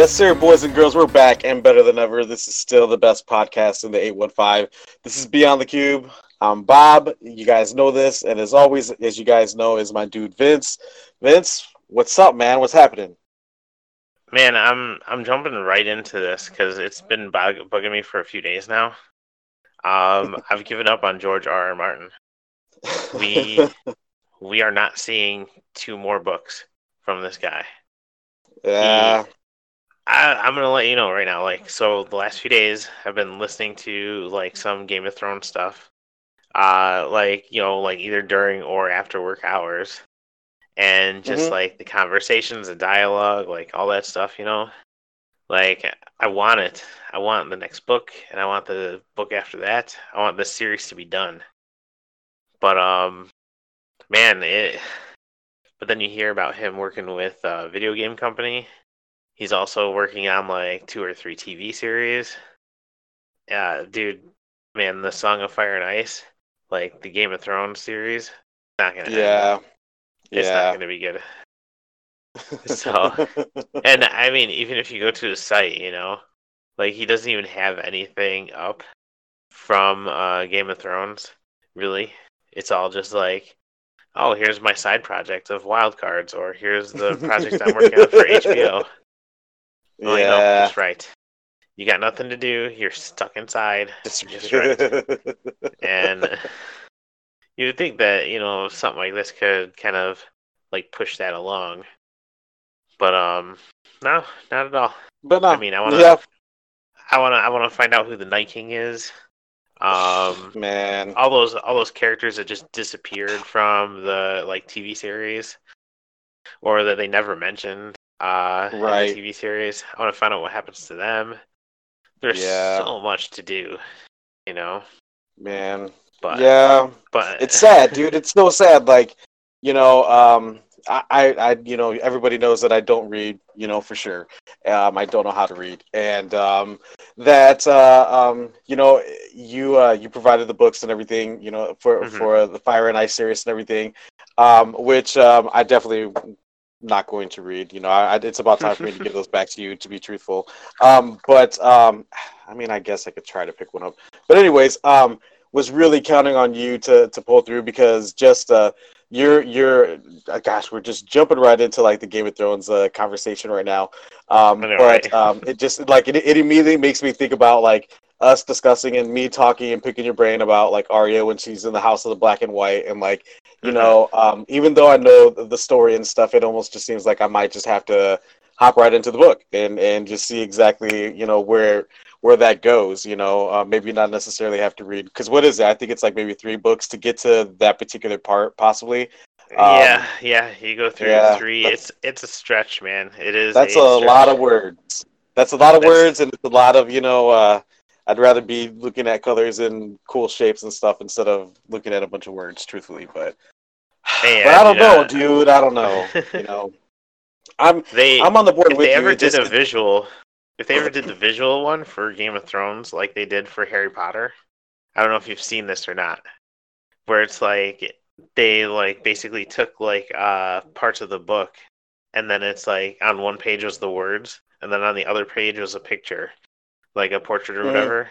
Yes, sir, boys and girls, we're back and better than ever. This is still the best podcast in the 815. This is Beyond the Cube. I'm Bob. You guys know this. And as always, as you guys know, is my dude Vince. Vince, what's up, man? What's happening? Man, I'm I'm jumping right into this because it's been bug- bugging me for a few days now. Um, I've given up on George R. R. Martin. We we are not seeing two more books from this guy. yeah. I, I'm gonna let you know right now. Like, so the last few days, I've been listening to like some Game of Thrones stuff, uh, like you know, like either during or after work hours, and just Mhm. like the conversations, the dialogue, like all that stuff. You know, like I want it. I want the next book, and I want the book after that. I want this series to be done. But um, man, it. But then you hear about him working with a video game company. He's also working on like two or three TV series. Yeah, dude, man, the Song of Fire and Ice, like the Game of Thrones series, not gonna. Yeah. it's not gonna be good. So- And I mean, even if you go to his site, you know, like he doesn't even have anything up from uh, Game of Thrones. Really, it's all just like, oh, here's my side project of Wild Cards, or here's the project I'm working on for HBO. Oh, you know, yeah. that's right. You got nothing to do. You're stuck inside. That's Just right. And you would think that, you know, something like this could kind of like push that along. But um no, not at all. but no. I mean, I wanna Yeah, I wanna I wanna find out who the Night King is. Um man. all those all those characters that just disappeared from the like TV series or that they never mentioned uh Right. TV series. I want to find out what happens to them. There's Yeah. so much to do, you know. Man. But yeah. but it's sad, dude. It's so sad. Like, you know, um, I, I, I, you know, everybody knows that I don't read, you know, for sure. Um, I don't know how to read, and um, that, uh, um, you know, you, uh, you provided the books and everything, you know, for Mhm. for the Fire and Ice series and everything, um, which um, I definitely not going to read. You know, I, it's about time for me to give those back to you. To be truthful, um, but um, I mean, I guess I could try to pick one up. But anyways, um, was really counting on you to to pull through because just uh you're you're uh, gosh we're just jumping right into like the Game of Thrones uh, conversation right now um know, but right? um it just like it, it immediately makes me think about like us discussing and me talking and picking your brain about like Arya when she's in the House of the Black and White and like you Mhm. know um even though I know the story and stuff it almost just seems like I might just have to hop right into the book and and just see exactly you know where where that goes. You know, uh, maybe not necessarily have to read because what is it? I think it's like maybe three books to get to that particular part, possibly. yeah, yeah, you go through um, yeah, three. It's it's a stretch, man. It is. That's a stretch. lot of words. That's a lot of That's- words, and it's a lot of you know. Uh, I'd rather be looking at colors and cool shapes and stuff instead of looking at a bunch of words, truthfully. But, but I don't know, dude. I don't know. You know, I'm They I'm on the board if with they you. ever did just- a visual, if they ever did the visual one for Game of Thrones, like they did for Harry Potter, I don't know if you've seen this or not, where it's like they like basically took like uh parts of the book, and then it's like on one page was the words, and then on the other page was a picture, like a portrait or Mhm. whatever,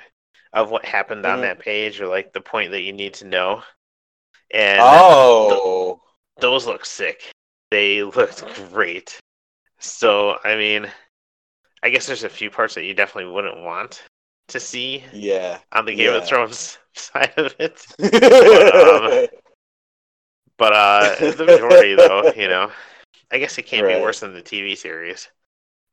of what happened on Mhm. that page or like the point that you need to know. And oh, those look sick. They looked great. So, I mean, I guess there's a few parts that you definitely wouldn't want to see yeah. on the Game Yeah. of Thrones side of it. um, But uh the majority though, you know. I guess it can't Right. be worse than the TV series.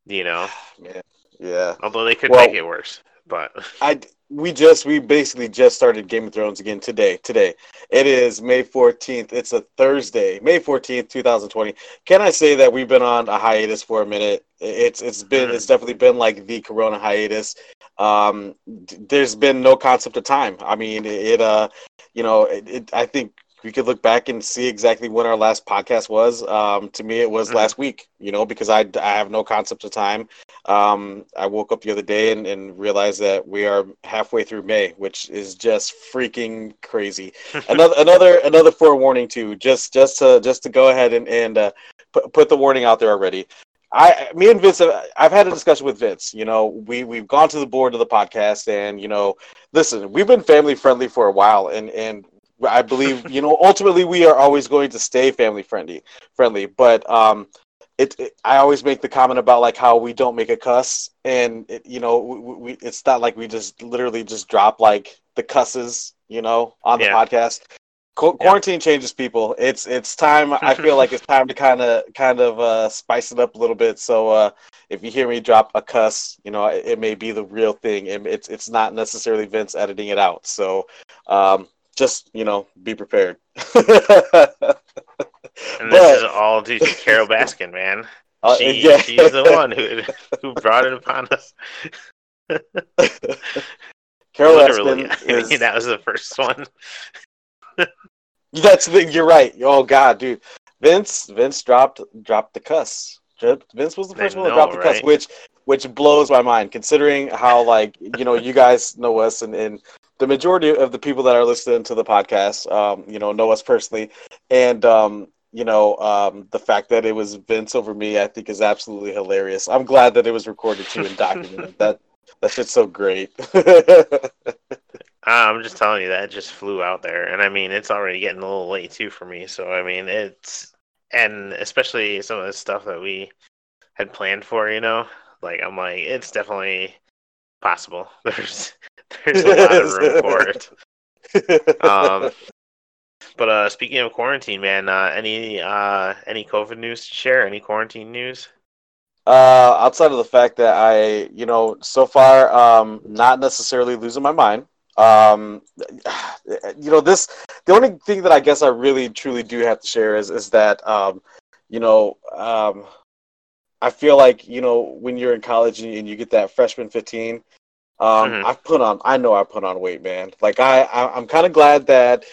You know. yeah. Yeah. Although they could Well- make it worse. But I we just we basically just started Game of Thrones again today. Today it is May fourteenth. It's a Thursday, May fourteenth, two thousand twenty. Can I say that we've been on a hiatus for a minute? It's it's been Mhm. it's definitely been like the Corona hiatus. Um, there's been no concept of time. I mean, it uh, you know, it, it I think we could look back and see exactly when our last podcast was. Um, to me, it was Mhm. last week. You know, because I I have no concept of time. Um, I woke up the other day and, and realized that we are halfway through May, which is just freaking crazy. another another another forewarning too, just just to just to go ahead and and uh, put put the warning out there already. I, me and Vince, have, I've had a discussion with Vince. You know, we we've gone to the board of the podcast, and you know, listen, we've been family friendly for a while, and and I believe you know ultimately we are always going to stay family friendly, friendly. But um, it, it, I always make the comment about like how we don't make a cuss, and it, you know, we, we, it's not like we just literally just drop like the cusses, you know, on the yeah. podcast. Qu- yeah. Quarantine changes people. It's it's time. I feel like it's time to kind of kind of uh, spice it up a little bit. So uh, if you hear me drop a cuss, you know, it, it may be the real thing. It, it's it's not necessarily Vince editing it out. So um, just you know, be prepared. And this but, is all due to Carole Baskin, man. Uh, she, yeah. she's the one who who brought it upon us. Carole Literally, Baskin I mean, that was the first one. That's the, you're right. Oh God, dude, Vince Vince dropped dropped the cuss. Vince was the first know, one to drop the right? cuss, which which blows my mind considering how like you know you guys know us and, and the majority of the people that are listening to the podcast um, you know know us personally and um, you know, um, the fact that it was Vince over me, I think is absolutely hilarious. I'm glad that it was recorded too and documented. that that shit's so great. I'm just telling you that just flew out there, and I mean it's already getting a little late too for me. So I mean it's and especially some of the stuff that we had planned for, you know, like I'm like it's definitely possible. There's there's a lot of room for it. Um, but uh, speaking of quarantine, man, uh, any uh, any COVID news to share? Any quarantine news? Uh, outside of the fact that I, you know, so far, um, not necessarily losing my mind. Um, you know, this the only thing that I guess I really truly do have to share is is that, um, you know, um, I feel like you know when you're in college and you get that freshman 15. Um, mm-hmm. I've put on, I know I put on weight, man. Like I, I I'm kind of glad that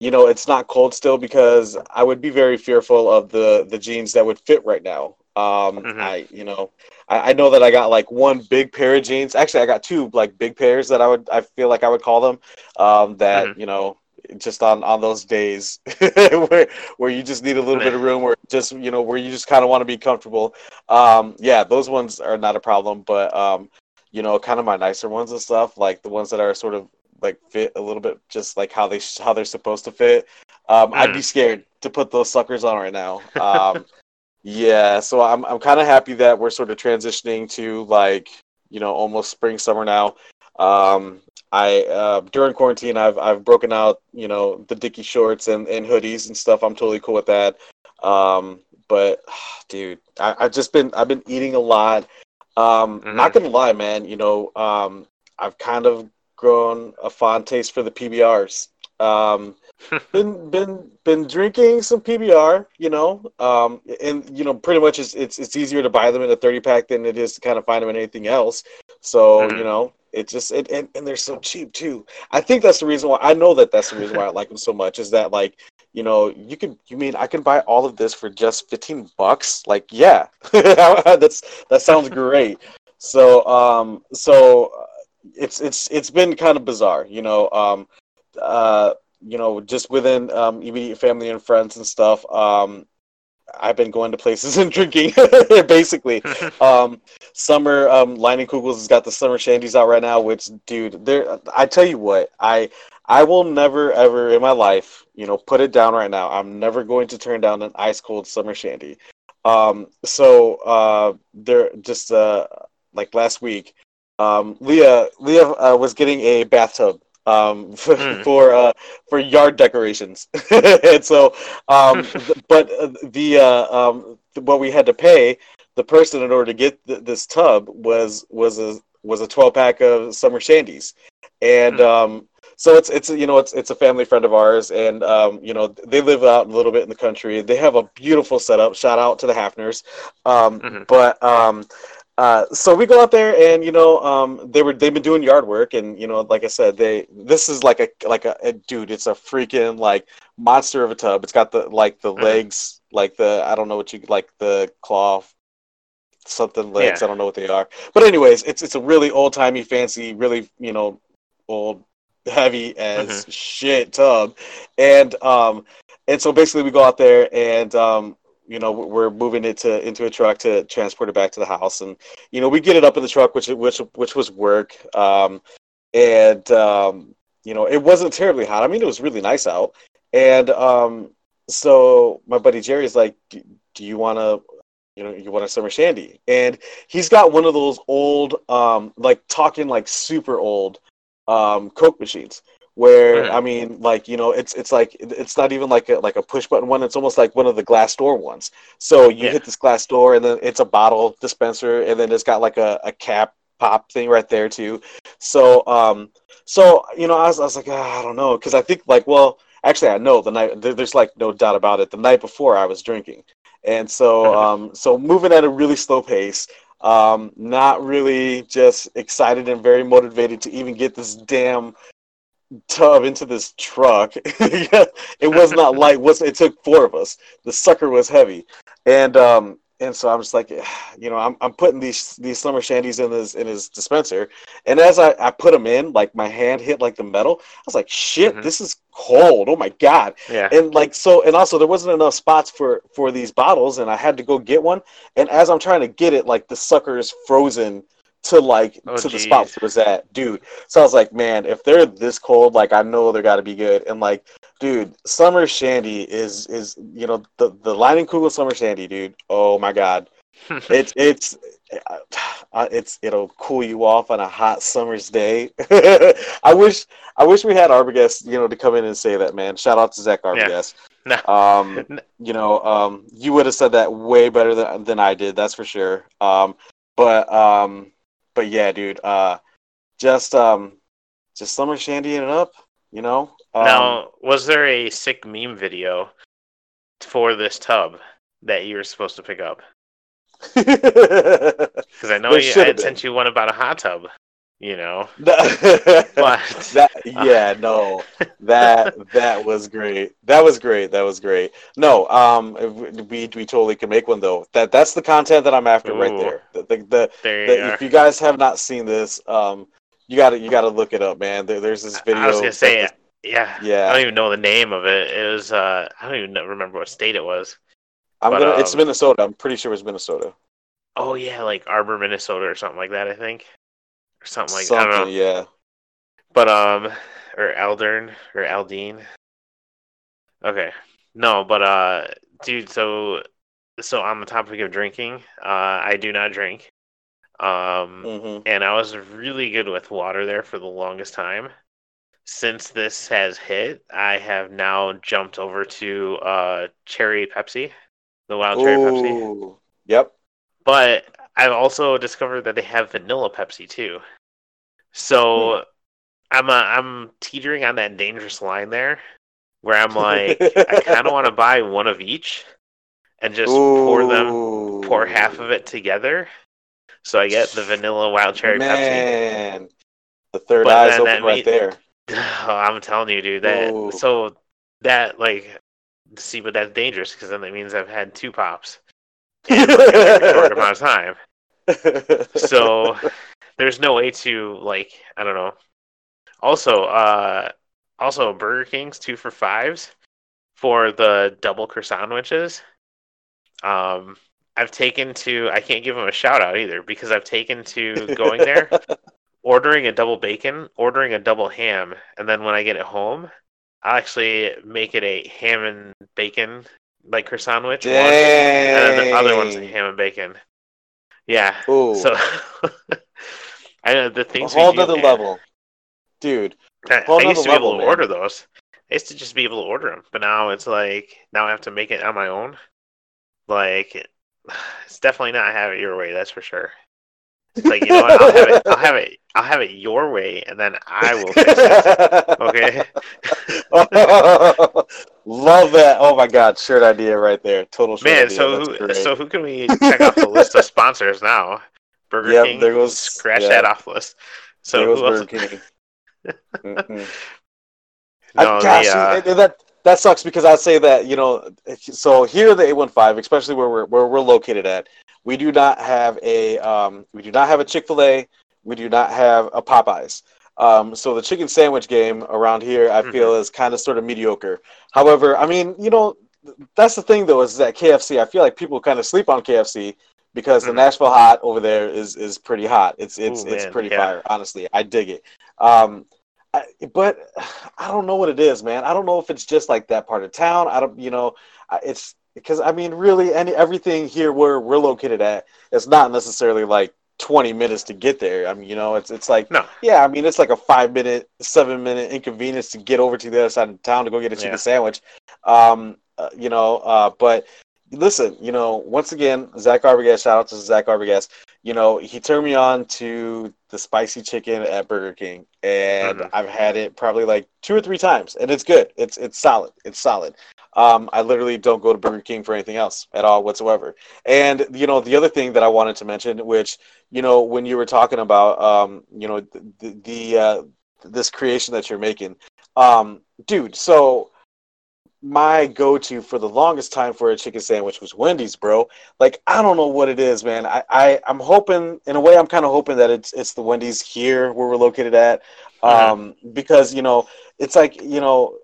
you know it's not cold still because I would be very fearful of the the jeans that would fit right now. Um, mm-hmm. I you know I, I, know that I got like one big pair of jeans. Actually, I got two like big pairs that I would I feel like I would call them. Um, that mm-hmm. you know just on on those days where where you just need a little bit of room where just you know where you just kind of want to be comfortable um yeah those ones are not a problem but um you know kind of my nicer ones and stuff like the ones that are sort of like fit a little bit just like how they how they're supposed to fit. Um, mm. I'd be mm. scared to put those suckers on right now. Um, yeah, so I'm I'm kind of happy that we're sort of transitioning to like you know almost spring summer now. Um, I uh, during quarantine I've I've broken out you know the Dickie shorts and, and hoodies and stuff. I'm totally cool with that. Um, but dude, I, I've just been I've been eating a lot. Um, mm-hmm. Not gonna lie, man. You know, um, I've kind of grown a fond taste for the PBRs. Um, been been been drinking some PBR, you know, um, and you know, pretty much it's, it's it's easier to buy them in a thirty pack than it is to kind of find them in anything else. So mm-hmm. you know, it just it, and, and they're so cheap too. I think that's the reason why I know that that's the reason why I like them so much is that like you know you can you mean I can buy all of this for just fifteen bucks? Like yeah, that's that sounds great. So um so it's it's it's been kind of bizarre, you know. Um, uh, you know, just within um, immediate family and friends and stuff. Um, I've been going to places and drinking, basically. um, summer um, Leinenkugels has got the summer shandies out right now, which, dude, there. I tell you what, I I will never ever in my life, you know, put it down right now. I'm never going to turn down an ice cold summer shandy. Um, so uh, there, just uh, like last week, um, Leah Leah uh, was getting a bathtub um, for mm. for, uh, for yard decorations, and so um, but uh, the uh, um, what we had to pay the person in order to get th- this tub was was a was a twelve pack of summer shandies, and mm. um, so it's it's you know it's it's a family friend of ours, and um, you know they live out a little bit in the country. They have a beautiful setup. Shout out to the Hafners, um, mm-hmm. but um, uh, so we go out there and you know um, they were they've been doing yard work and you know like I said they this is like a like a, a dude it's a freaking like monster of a tub it's got the like the mm-hmm. legs like the I don't know what you like the claw something legs yeah. I don't know what they are but anyways it's it's a really old timey fancy really you know old heavy as mm-hmm. shit tub and um and so basically we go out there and um you know, we're moving it to into a truck to transport it back to the house, and you know, we get it up in the truck, which which which was work, um, and um, you know, it wasn't terribly hot. I mean, it was really nice out, and um, so my buddy Jerry's like, "Do you want to?" You know, you want a summer shandy, and he's got one of those old, um, like talking like super old, um, Coke machines where mm-hmm. I mean, like you know, it's it's like it's not even like a like a push button one. It's almost like one of the glass door ones. So you yeah. hit this glass door, and then it's a bottle dispenser, and then it's got like a, a cap pop thing right there too. So um, so you know, I was I was like, oh, I don't know, because I think like, well, actually, I know the night there's like no doubt about it. The night before, I was drinking, and so um, so moving at a really slow pace. Um, not really just excited and very motivated to even get this damn tub into this truck. it was not light. It took four of us. The sucker was heavy, and um, and so I'm just like, you know, I'm, I'm putting these these summer shandies in his in his dispenser, and as I, I put them in, like my hand hit like the metal. I was like, shit, mm-hmm. this is cold. Oh my god. Yeah. And like so, and also there wasn't enough spots for for these bottles, and I had to go get one. And as I'm trying to get it, like the sucker is frozen to like oh, to geez. the spot where it was at, dude. So I was like, man, if they're this cold, like I know they're got to be good. And like, dude, summer shandy is is you know the the Leinenkugel summer shandy, dude. Oh my god, it's it's uh, it's it'll cool you off on a hot summer's day. I wish I wish we had Arbogast, you know, to come in and say that, man. Shout out to Zach Arbogast. Yeah. Um, you know, um, you would have said that way better than than I did. That's for sure. Um, but um, but yeah, dude, uh, just um, just summer shandying it up, you know. Um, now, was there a sick meme video for this tub that you were supposed to pick up? Because I know you, I had sent you one about a hot tub you know. but that, yeah, no, that that was great. That was great. That was great. No, um, we we totally can make one though. That that's the content that I'm after Ooh. right there. The, the, the, there the if you guys have not seen this, um, you gotta you gotta look it up, man. There, there's this video. I was gonna say, yeah, yeah. I don't even know the name of it. It was uh, I don't even remember what state it was. I'm but, gonna. Um, it's Minnesota. I'm pretty sure it's Minnesota. Oh yeah, like Arbor, Minnesota, or something like that. I think or something like something, I don't know. Yeah. But um, or Eldern or Aldine. Okay, no, but uh, dude, so so on the topic of drinking, uh, I do not drink. Um, mm-hmm. and I was really good with water there for the longest time. Since this has hit, I have now jumped over to uh cherry Pepsi, the wild cherry Ooh. Pepsi. Yep. But I've also discovered that they have vanilla Pepsi too. So hmm. I'm uh, I'm teetering on that dangerous line there, where I'm like, I kind of want to buy one of each, and just Ooh. pour them, pour half of it together, so I get the vanilla wild cherry Man. Pepsi. The third but eye's open right there. Oh, I'm telling you, dude. That Ooh. so that like see, but that's dangerous because then that means I've had two pops in like a short amount of time. So there's no way to like I don't know. Also, uh, also Burger King's two for fives for the double croissant sandwiches. Um, I've taken to I can't give them a shout out either because I've taken to going there, ordering a double bacon, ordering a double ham, and then when I get it home, I'll actually make it a ham and bacon like croissant sandwich, one, and then the other one's ham and bacon. Yeah. Ooh. So I know the things. A whole other level, dude. I, I used to be able to man. order those. I used to just be able to order them, but now it's like now I have to make it on my own. Like it's definitely not have it your way. That's for sure. It's like you know what? I'll have it. I'll have it. I'll have it your way, and then I will fix it. Okay. Love that! Oh my god, shirt idea right there. Total shirt man. Idea. So who, so who can we check off the list of sponsors now? Burger yep, King. There goes scratch yeah. that off list. So there goes Burger King. mm-hmm. no, I, gosh, the, uh... that that sucks because I say that you know. So here the eight one five, especially where we're where we're located at, we do not have a um, we do not have a Chick fil A. We do not have a Popeyes. Um, so the chicken sandwich game around here, I feel, mm-hmm. is kind of sort of mediocre. However, I mean, you know, that's the thing though is that KFC. I feel like people kind of sleep on KFC because the Mhm. Nashville hot over there is is pretty hot. It's it's Ooh, it's man, pretty yeah. fire. Honestly, I dig it. Um, I, but I don't know what it is, man. I don't know if it's just like that part of town. I don't, you know, it's because I mean, really, any everything here where we're located at, it's not necessarily like 20 minutes to get there. I mean, you know, it's it's like No. yeah, I mean, it's like a five minute, seven minute inconvenience to get over to the other side of town to go get a chicken Yeah. sandwich. Um, uh, you know, uh, but listen, you know, once again, Zach Arbogast, shout out to Zach Arbogast. You know, he turned me on to the spicy chicken at Burger King, and Mhm. I've had it probably like two or three times, and it's good. It's it's solid. It's solid. Um, I literally don't go to Burger King for anything else at all whatsoever. And you know, the other thing that I wanted to mention, which you know, when you were talking about, um, you know, the, the uh, this creation that you're making, um, dude. So my go-to for the longest time for a chicken sandwich was Wendy's, bro. Like I don't know what it is, man. I, I I'm hoping, in a way, I'm kind of hoping that it's it's the Wendy's here where we're located at, um, because you know it's like you know.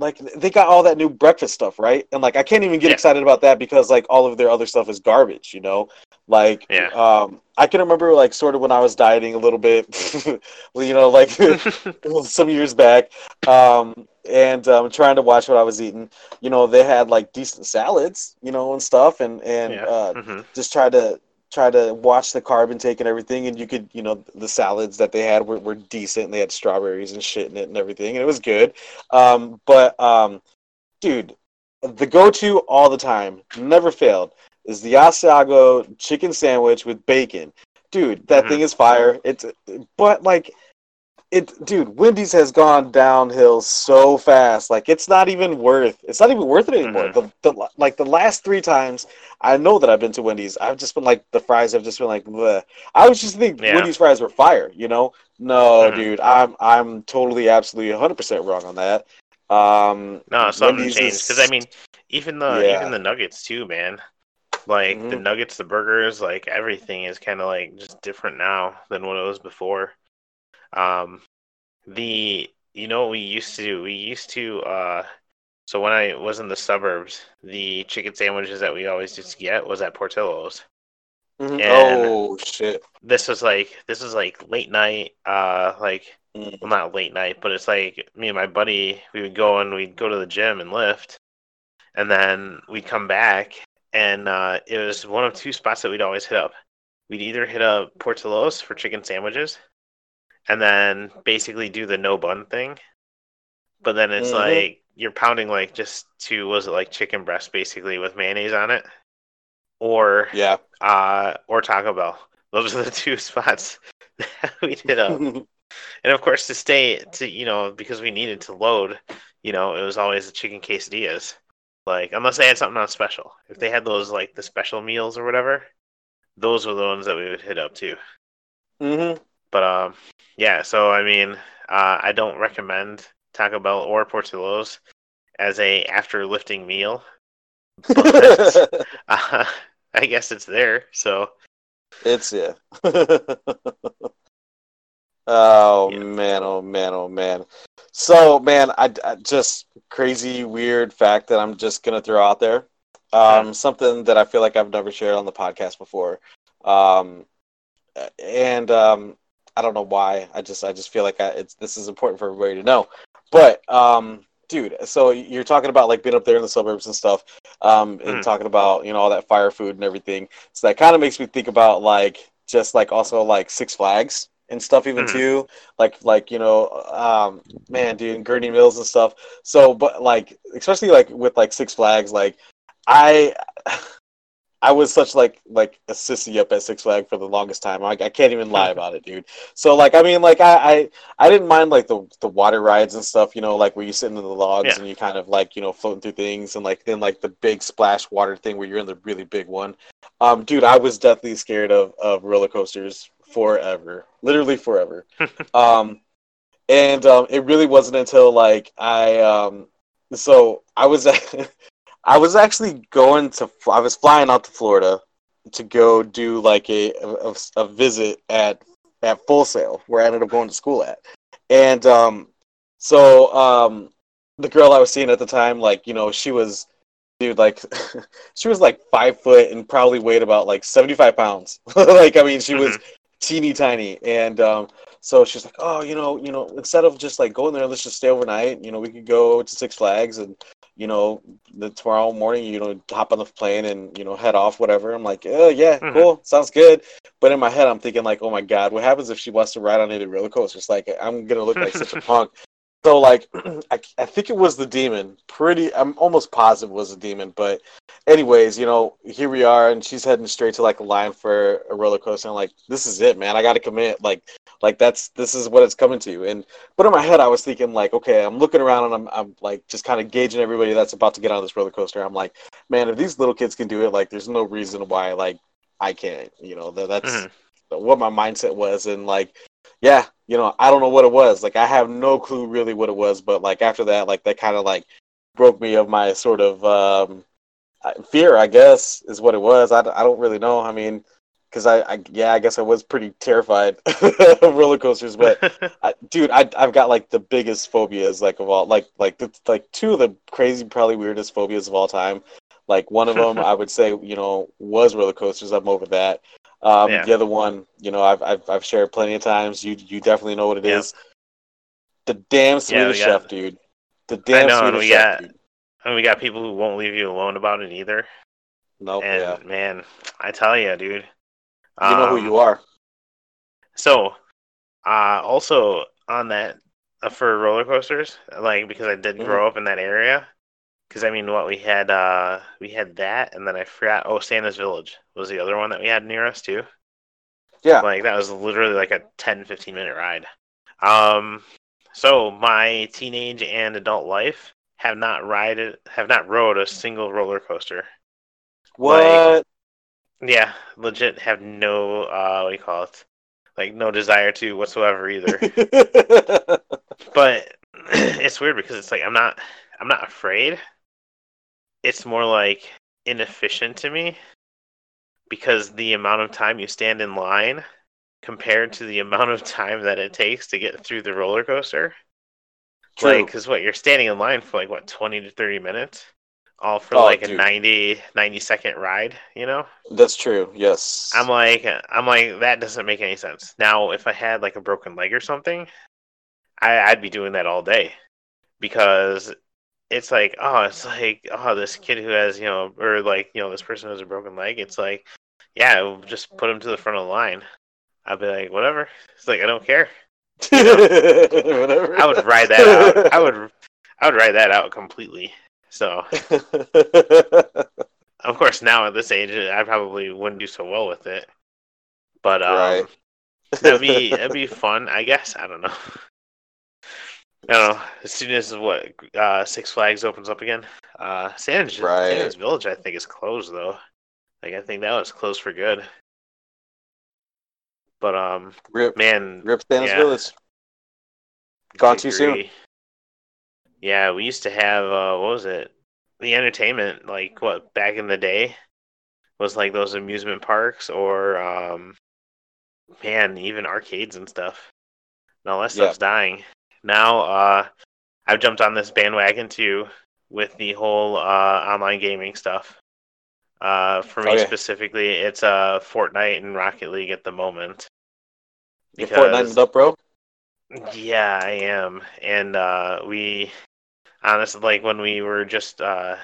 Like they got all that new breakfast stuff, right? And like I can't even get Yeah. excited about that because like all of their other stuff is garbage, you know. Like, Yeah. um, I can remember like sort of when I was dieting a little bit, you know, like some years back, um, and um, trying to watch what I was eating. You know, they had like decent salads, you know, and stuff, and and yeah. uh, Mhm. just try to try to watch the carb intake and everything. And you could, you know, the salads that they had were, were decent. And they had strawberries and shit in it and everything, and it was good. Um, but um, dude, the go-to all the time, never failed, is the Asiago chicken sandwich with bacon. Dude, that Mhm. thing is fire. It's but like it dude, Wendy's has gone downhill so fast. Like it's not even worth it's not even worth it anymore. Mhm. The, the like the last three times I know that I've been to Wendy's, I've just been like the fries have just been like bleh. I was just thinking Yeah. Wendy's fries were fire, you know? No, Mhm. dude, I'm I'm totally absolutely 100% wrong on that. Um No, something changed because I mean, even the Yeah. even the nuggets too, man. Like the Mhm. nuggets, the burgers, like everything is kind of like just different now than what it was before. Um, the you know what we used to do? We used to uh, so when I was in the suburbs, the chicken sandwiches that we always used to get was at Portillo's. mhm. and- oh shit. This was like this was like late night, uh, like Mm. well not late night but it's like me and my buddy we would go and we'd go to the gym and lift and then we'd come back and uh, it was one of two spots that we'd always hit up we'd either hit up portillo's for chicken sandwiches and then basically do the no bun thing but then it's Mhm. like you're pounding like just two was it like chicken breast basically with mayonnaise on it or Yeah. uh or taco bell those are the two spots that we'd hit up and of course, to stay to you know because we needed to load, you know, it was always the chicken quesadillas. Like unless they had something on special. If they had those like the special meals or whatever, those were the ones that we would hit up too. hmm But um, yeah. So I mean, uh, I don't recommend Taco Bell or Portillo's as a after lifting meal. But uh, I guess it's there. So It's yeah. oh Yeah. man, oh man, oh man. So man, I, I just crazy weird fact that I'm just gonna throw out there. Um, something that I feel like I've never shared on the podcast before. Um, and um, I don't know why. I just I just feel like I, it's this is important for everybody to know. But um, dude, so you're talking about like being up there in the suburbs and stuff, um, and Mhm. talking about you know all that fire food and everything. So that kind of makes me think about like just like also like Six Flags and stuff even Mhm. too. Like like you know, um, man, dude, and Gurnee Mills and stuff. So, but like especially like with like Six Flags, like I. I was such like like a sissy up at Six Flags for the longest time. I, I can't even lie about it, dude. So like, I mean, like I, I I didn't mind like the the water rides and stuff, you know, like where you sit in the logs Yeah. and you kind of like you know floating through things and like then like the big splash water thing where you're in the really big one. Um, dude, I was deathly scared of of roller coasters forever, literally forever. um, and um, it really wasn't until like I um, so I was I was actually going to I was flying out to Florida to go do like a a, a visit at at Full Sail where I ended up going to school at, and um, so um, the girl I was seeing at the time, like you know, she was dude, like she was like five foot and probably weighed about like seventy five pounds. like I mean, she was Mhm. teeny tiny, and um, so she's like, oh, you know, you know, instead of just like going there, let's just stay overnight. You know, we could go to Six Flags and you know, the tomorrow morning, you know, hop on the plane and you know head off, whatever. I'm like, oh yeah, Mhm. cool, sounds good. But in my head, I'm thinking like, oh my god, what happens if she wants to ride on any roller coasters? Like, I'm gonna look like such a punk. So like, I, I think it was the demon. Pretty, I'm almost positive it was a demon. But anyways, you know, here we are, and she's heading straight to like a line for a roller coaster. I'm like, this is it, man. I got to commit. Like, like that's this is what it's coming to. And but in my head, I was thinking like, okay, I'm looking around and I'm I'm like just kind of gauging everybody that's about to get on this roller coaster. I'm like, man, if these little kids can do it, like, there's no reason why like I can't. You know, that that's Mhm. what my mindset was, and like, yeah, you know, I don't know what it was. Like, I have no clue really what it was, but like after that, like that kind of like broke me of my sort of um, fear, I guess, is what it was. I, I don't really know. I mean, because I, I yeah, I guess I was pretty terrified of roller coasters, but I, dude, I I've got like the biggest phobias like of all like like the, like two of the crazy probably weirdest phobias of all time. Like one of them, I would say, you know, was roller coasters. I'm over that. Um, Yeah. The other one, you know, I've, I've I've shared plenty of times. You you definitely know what it is. The damn Yeah, Swedish got- chef, dude. The damn know, and Swedish we chef, got- dude. and we got people who won't leave you alone about it either. Nope, and yeah. man, I tell you, dude. You know who um, you are. So, uh, also on that uh, for roller coasters, like because I did Mhm. grow up in that area. Because I mean, what we had, uh, we had that, and then I forgot. Oh, Santa's Village was the other one that we had near us too. Yeah. Like that was literally like a 10, 15 minute ride. Um, so my teenage and adult life have not rided, have not rode a single roller coaster. What? Yeah, legit have no uh what do you call it? Like no desire to whatsoever either. but it's weird because it's like I'm not I'm not afraid. It's more like inefficient to me because the amount of time you stand in line compared to the amount of time that it takes to get through the roller coaster. True. Like, because what you're standing in line for like what 20 to 30 minutes, all for Oh, like a dude. 90 90 second ride. You know, That's true. Yes. I'm like I'm like that doesn't make any sense. Now, if I had like a broken leg or something, I, I'd be doing that all day because it's like oh it's like oh this kid who has you know or like you know this person who has a broken leg. It's like yeah, just put him to the front of the line. I'd be like whatever. It's like I don't care. Whatever. I would ride that out. I would I would ride that out completely. So of course now at this age I probably wouldn't do so well with it. But um, Right. that'd be that'd be fun, I guess. I don't know. I don't know. As soon as what uh, Six Flags opens up again, uh, Santa's, Right. Santa's Village I think is closed though. Like I think that was closed for good. But um, Rip, man, Rip Stannis yeah. Village. Gone too soon. Yeah, we used to have uh, what was it? The entertainment, like what back in the day, was like those amusement parks or um, man, even arcades and stuff. Now all that Yeah. stuff's dying now. Uh, I've jumped on this bandwagon too with the whole uh, online gaming stuff. Uh, for me Okay. specifically, it's uh Fortnite and Rocket League at the moment. You're Fortnite up, bro. Yeah, I am. And uh we honestly like when we were just uh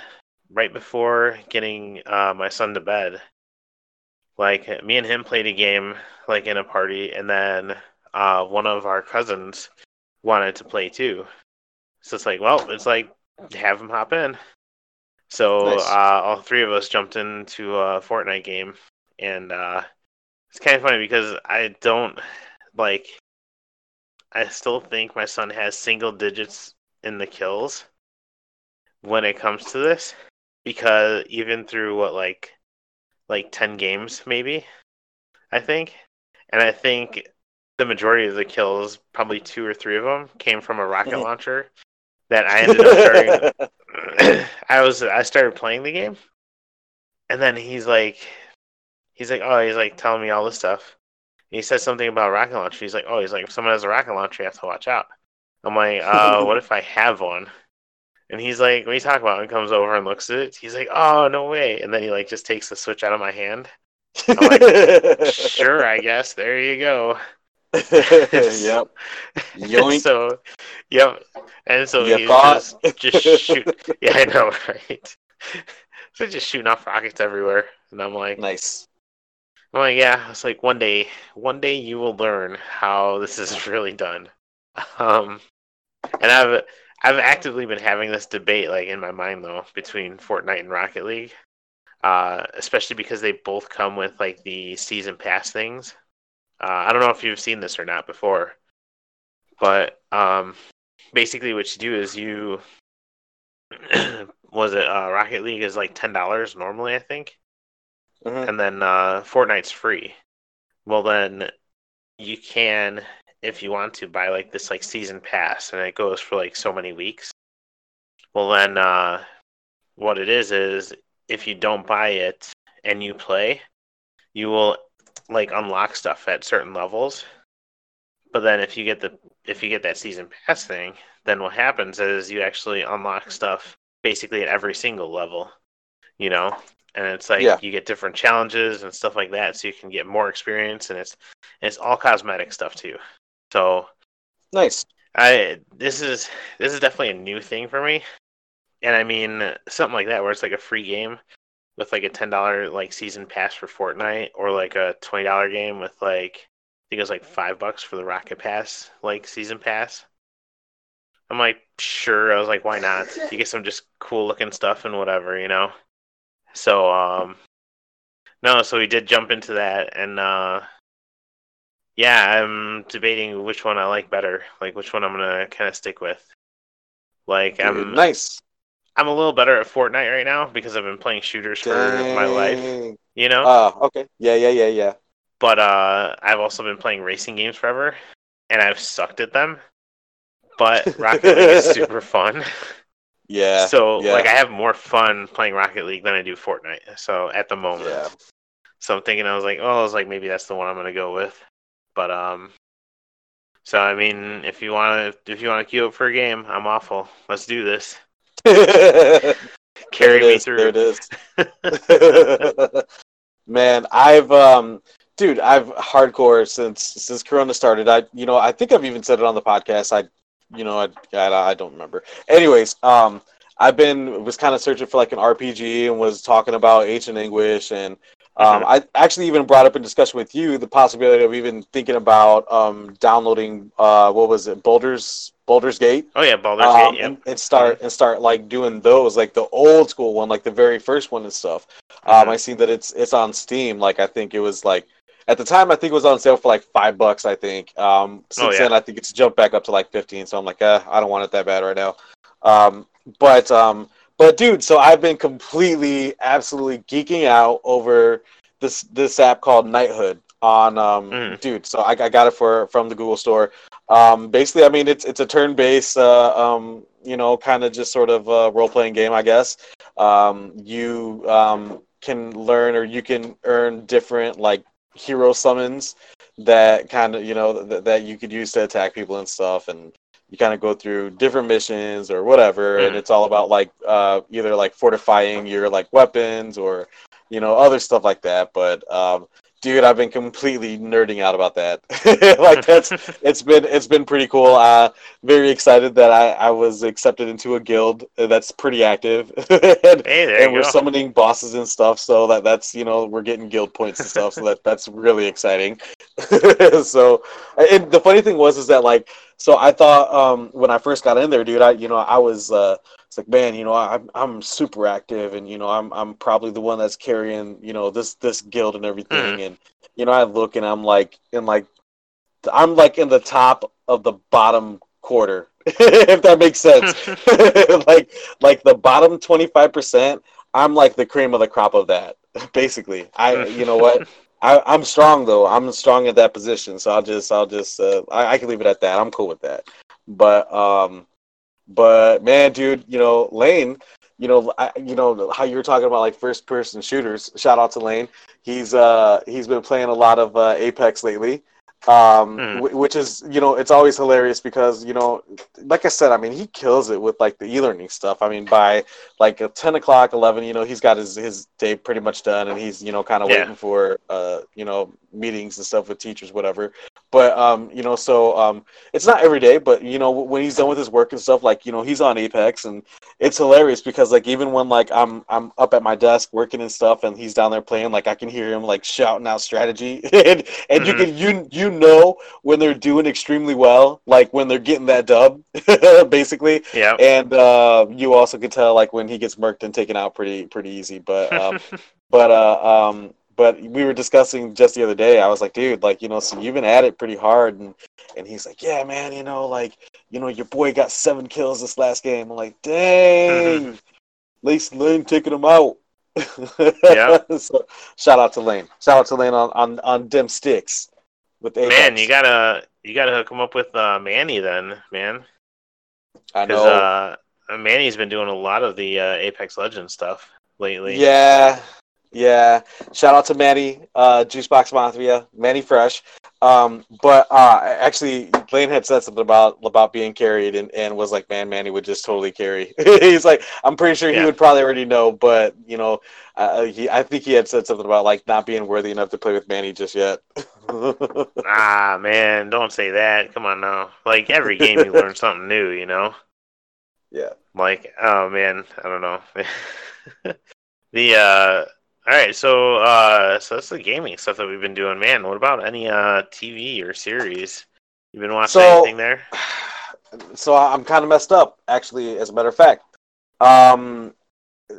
right before getting uh my son to bed, like me and him played a game like in a party and then uh one of our cousins wanted to play too. So it's like, well, it's like have him hop in. So Nice. uh all three of us jumped into a Fortnite game and uh it's kind of funny because I don't like I still think my son has single digits in the kills when it comes to this because even through what like like 10 games maybe I think and I think the majority of the kills probably two or three of them came from a rocket launcher that I ended up starting I was I started playing the game and then he's like he's like oh he's like telling me all this stuff he says something about rocket launcher. He's like, oh, he's like, if someone has a rocket launcher, you have to watch out. I'm like, uh, what if I have one? And he's like, when you talk about it, and comes over and looks at it, he's like, "Oh no way!" And then he like just takes the switch out of my hand. I'm like, "Sure, I guess. There you go." yep. Yoink. so, yep. And so You just just shoot. Yeah, I know, right? so just shooting off rockets everywhere, and I'm like, nice. I'm like, yeah. It's like one day, one day you will learn how this is really done. Um, and I've I've actively been having this debate like in my mind though between Fortnite and Rocket League, uh, especially because they both come with like the season pass things. Uh, I don't know if you've seen this or not before, but um, basically what you do is you was it uh, Rocket League is like ten dollars normally I think, Mhm. and then uh, Fortnite's free. Well then, you can if you want to buy like this like season pass, and it goes for like so many weeks. Well then, uh, what it is is if you don't buy it and you play, you will like unlock stuff at certain levels. But then if you get the if you get that season pass thing, then what happens is you actually unlock stuff basically at every single level. You know? And it's like Yeah. you get different challenges and stuff like that, so you can get more experience and it's it's all cosmetic stuff too. So Nice. I this is this is definitely a new thing for me. And I mean something like that where it's like a free game with like a ten dollar like season pass for Fortnite or like a twenty dollar game with like I think it was like five bucks for the Rocket Pass like season pass. I'm like, sure. I was like, why not? You get some just cool looking stuff and whatever, you know. So um no, so we did jump into that and uh yeah, I'm debating which one I like better, like which one I'm gonna kind of stick with. Like I'm nice. I'm a little better at Fortnite right now because I've been playing shooters for my life, you know. Ah, okay. Yeah, yeah, yeah, yeah. but uh, I've also been playing racing games forever, and I've sucked at them. But Rocket League is super fun. Yeah. so yeah. like I have more fun playing Rocket League than I do Fortnite. So at the moment, Yeah. so I'm thinking I was like, oh, I was like maybe that's the one I'm gonna go with. But um, so I mean, if you want to if you want to queue up for a game, I'm awful. Let's do this. Carry me is, through. There it is. Man, I've um dude, I've hardcore since since Corona started. I you know, I think I've even said it on the podcast. I you know, I I, I don't remember. Anyways, um I've been was kind of searching for like an RPG and was talking about ancient English and um, I actually even brought up in discussion with you the possibility of even thinking about um, downloading uh, what was it, Boulders Boulders Gate, Oh yeah, Baldur's um, Gate. Yep. and, and start and start like doing those like the old school one like the very first one and stuff um Mhm. i seen that it's it's on steam like i think it was like at the time i think it was on sale for like five bucks i think um since Oh, yeah. then i think it's jumped back up to like 15 so i'm like eh, i don't want it that bad right now um but um but dude so i've been completely absolutely geeking out over this this app called knighthood on um Mm. dude so I, I got it for from the google store um, basically, I mean, it's it's a turn-based, uh, um, you know, kind of just sort of uh, role-playing game, I guess. Um, you um, can learn or you can earn different like hero summons that kind of you know th- that you could use to attack people and stuff, and you kind of go through different missions or whatever, and Mhm. it's all about like uh, either like fortifying your like weapons or you know other stuff like that. But um, dude, I've been completely nerding out about that. like that's it's been it's been pretty cool. Uh, very excited that I, I was accepted into a guild that's pretty active, and, Hey, there and we're go. summoning bosses and stuff. So that that's you know we're getting guild points and stuff. so that that's really exciting. so, and the funny thing was is that like so I thought um, when I first got in there, dude, I you know I was uh, it's like man, you know I'm I'm super active and you know I'm I'm probably the one that's carrying you know this this guild and everything and you know I look and I'm like in like I'm like in the top of the bottom quarter, if that makes sense. like like the bottom 25%, I'm like the cream of the crop of that. Basically. I you know what? I, I'm strong though. I'm strong at that position, so I'll just I'll just uh, I, I can leave it at that. I'm cool with that. But um but man, dude, you know, Lane, you know, I, you know how you were talking about like first person shooters. Shout out to Lane. He's uh he's been playing a lot of uh, Apex lately. Um, Hmm. wh- which is you know it's always hilarious because you know like I said, I mean he kills it with like the e-learning stuff. I mean by like at ten o'clock, eleven, you know he's got his his day pretty much done, and he's you know kind of Yeah. waiting for uh you know meetings and stuff with teachers, whatever. But um you know so um it's not every day, but you know when he's done with his work and stuff, like you know he's on Apex, and it's hilarious because like even when like I'm I'm up at my desk working and stuff, and he's down there playing, like I can hear him like shouting out strategy, and and you Mhm. can you you know when they're doing extremely well, like when they're getting that dub, basically, Yeah. and uh, you also can tell like when he gets murked and taken out pretty pretty easy, but um, but uh um but we were discussing just the other day i was like dude like you know so you've been at it pretty hard and and he's like yeah man you know like you know your boy got seven kills this last game i'm like dang at least lane taking him out Yeah. so shout out to lane shout out to lane on on on dim sticks with Apex. man, you gotta you gotta hook him up with uh, Manny then, man. i know uh, Manny's been doing a lot of the uh, Apex Legends stuff lately. Yeah, yeah. Shout out to Manny, uh, Juicebox Mafia, Manny Fresh. Um, but uh, actually, Lane had said something about about being carried, and, and was like, "Man, Manny would just totally carry." He's like, "I'm pretty sure he Yeah. would probably already know, but you know, uh, he I think he had said something about like not being worthy enough to play with Manny just yet." Ah, man, don't say that. Come on now. Like every game, you learn something new. You know. yeah. Like, oh man, I don't know. the uh all right, so uh so that's the gaming stuff that we've been doing. Man, what about any uh TV or series? You've been watching So- anything there? so I'm kind of messed up, actually. As a matter of fact, um,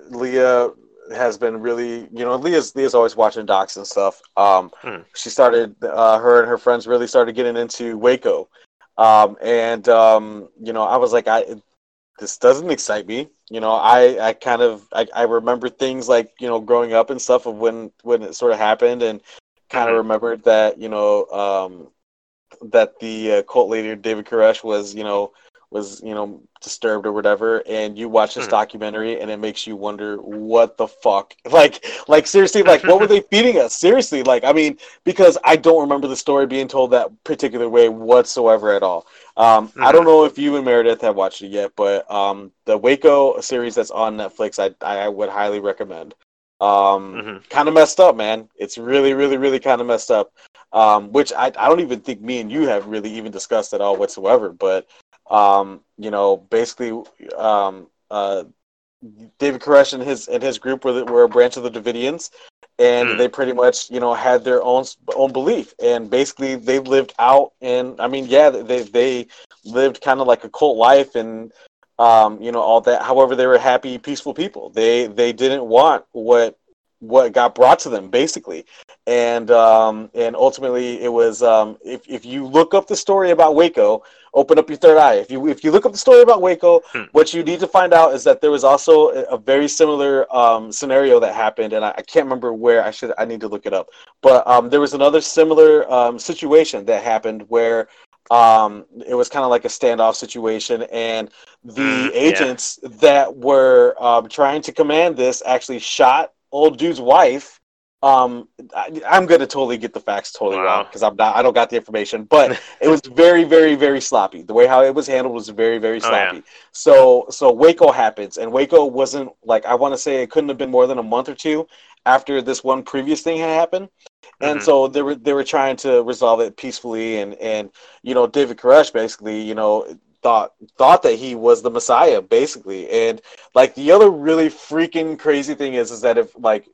Leah has been really, you know, Leah's Leah's always watching docs and stuff. Um, Hmm. she started, uh, her and her friends really started getting into Waco, um, and um, you know, I was like, I this doesn't excite me. You know, I I kind of I, I remember things like you know growing up and stuff of when when it sort of happened and kind of Mhm. remembered that you know um, that the uh, cult leader David Koresh was you know was you know disturbed or whatever and you watch this Hmm. documentary and it makes you wonder what the fuck like like seriously like what were they feeding us seriously like i mean because i don't remember the story being told that particular way whatsoever at all um i don't know if you and meredith have watched it yet but um the waco series that's on netflix i i would highly recommend. Um Mhm. kind of messed up man. It's really really really kind of messed up. Um which I, I don't even think me and you have really even discussed at all whatsoever but um, you know, basically, um, uh, David Koresh and his and his group were the, were a branch of the Davidians, and Hmm. they pretty much you know had their own own belief, and basically they lived out. And I mean, yeah, they they lived kind of like a cult life, and um, you know all that. However, they were happy, peaceful people. They they didn't want what what got brought to them basically and um and ultimately it was um if, if you look up the story about waco open up your third eye if you if you look up the story about waco Hmm. what you need to find out is that there was also a, very similar um scenario that happened and I, I can't remember where i should i need to look it up but um there was another similar um situation that happened where um it was kind of like a standoff situation and the Mm, yeah. agents that were um, trying to command this actually shot old dude's wife um I, i'm gonna totally get the facts totally Wow. wrong because i'm not i don't got the information but it was very very very sloppy the way how it was handled was very very Oh, yeah. sloppy so so waco happens and waco wasn't like i want to say it couldn't have been more than a month or two after this one previous thing had happened and Mhm. so they were they were trying to resolve it peacefully and and you know david koresh basically you know thought thought that he was the messiah basically and like the other really freaking crazy thing is is that if like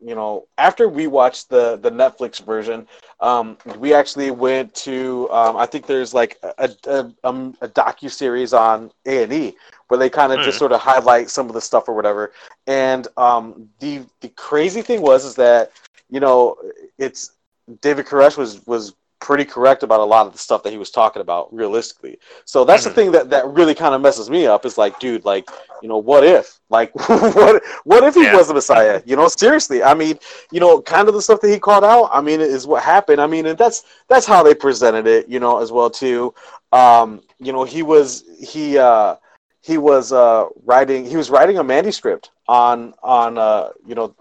you know after we watched the the netflix version um we actually went to um i think there's like a a, um, a docu series on a&e where they kind of just Hmm. sort of highlight some of the stuff or whatever and um the the crazy thing was is that you know it's david koresh was was pretty correct about a lot of the stuff that he was talking about realistically so that's Mhm. the thing that that really kind of messes me up is like dude like you know what if like what what if he Yeah. was the messiah you know seriously i mean you know kind of the stuff that he called out i mean is what happened i mean and that's that's how they presented it you know as well too um you know he was he uh he was uh writing he was writing a manuscript on on uh you know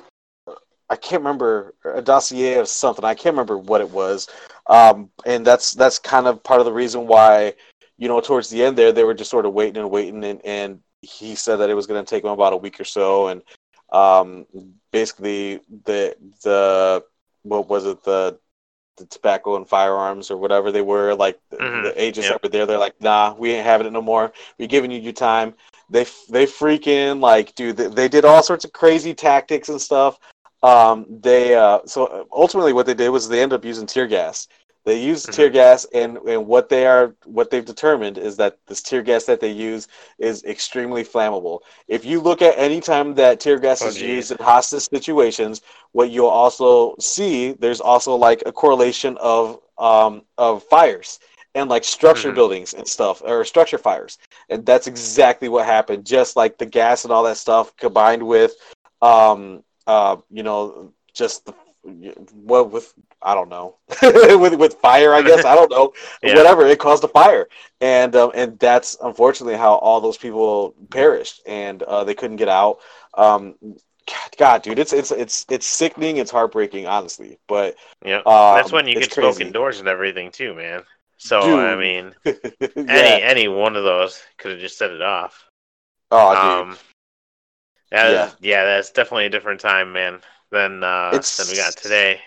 I can't remember a dossier of something. I can't remember what it was. Um, and that's that's kind of part of the reason why, you know, towards the end there, they were just sort of waiting and waiting, and, and he said that it was going to take him about a week or so, and um, basically the the what was it the the tobacco and firearms or whatever they were like mm-hmm. the agents yep. that were there they're like nah we ain't having it no more we giving you your time they they freaking like dude they, they did all sorts of crazy tactics and stuff um they uh so ultimately what they did was they ended up using tear gas they use mm-hmm. tear gas, and, and what they are, what they've determined is that this tear gas that they use is extremely flammable. If you look at any time that tear gas oh, is geez. used in hostage situations, what you'll also see, there's also like a correlation of um, of fires and like structure mm-hmm. buildings and stuff or structure fires, and that's exactly what happened. Just like the gas and all that stuff combined with, um, uh, you know, just the what with I don't know with with fire I guess I don't know yeah. whatever it caused a fire and um, and that's unfortunately how all those people perished and uh, they couldn't get out um, God, dude, it's it's it's it's sickening. It's heartbreaking, honestly. But yeah, um, that's when you get crazy. smoke indoors and everything too, man. So dude. I mean, yeah. any any one of those could have just set it off. Oh, dude. Um, yeah, yeah, that's definitely a different time, man than uh, it's, than we got today.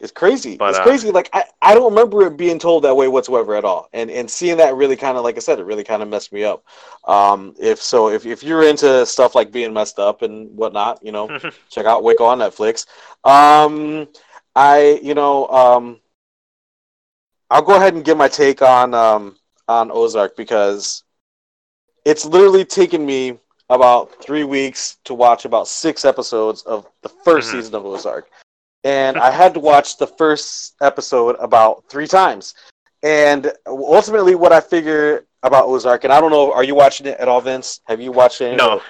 It's crazy. But, it's uh, crazy. Like I, I don't remember it being told that way whatsoever at all. And and seeing that really kind of like I said, it really kind of messed me up. Um, if so, if if you're into stuff like being messed up and whatnot, you know, check out Waco on Netflix. Um, I you know um, I'll go ahead and give my take on um on Ozark because it's literally taken me about three weeks to watch about six episodes of the 1st mm-hmm. season of Ozark. And I had to watch the first episode about three times. And ultimately, what I figure about Ozark, and I don't know, are you watching it at all, Vince? Have you watched it? No.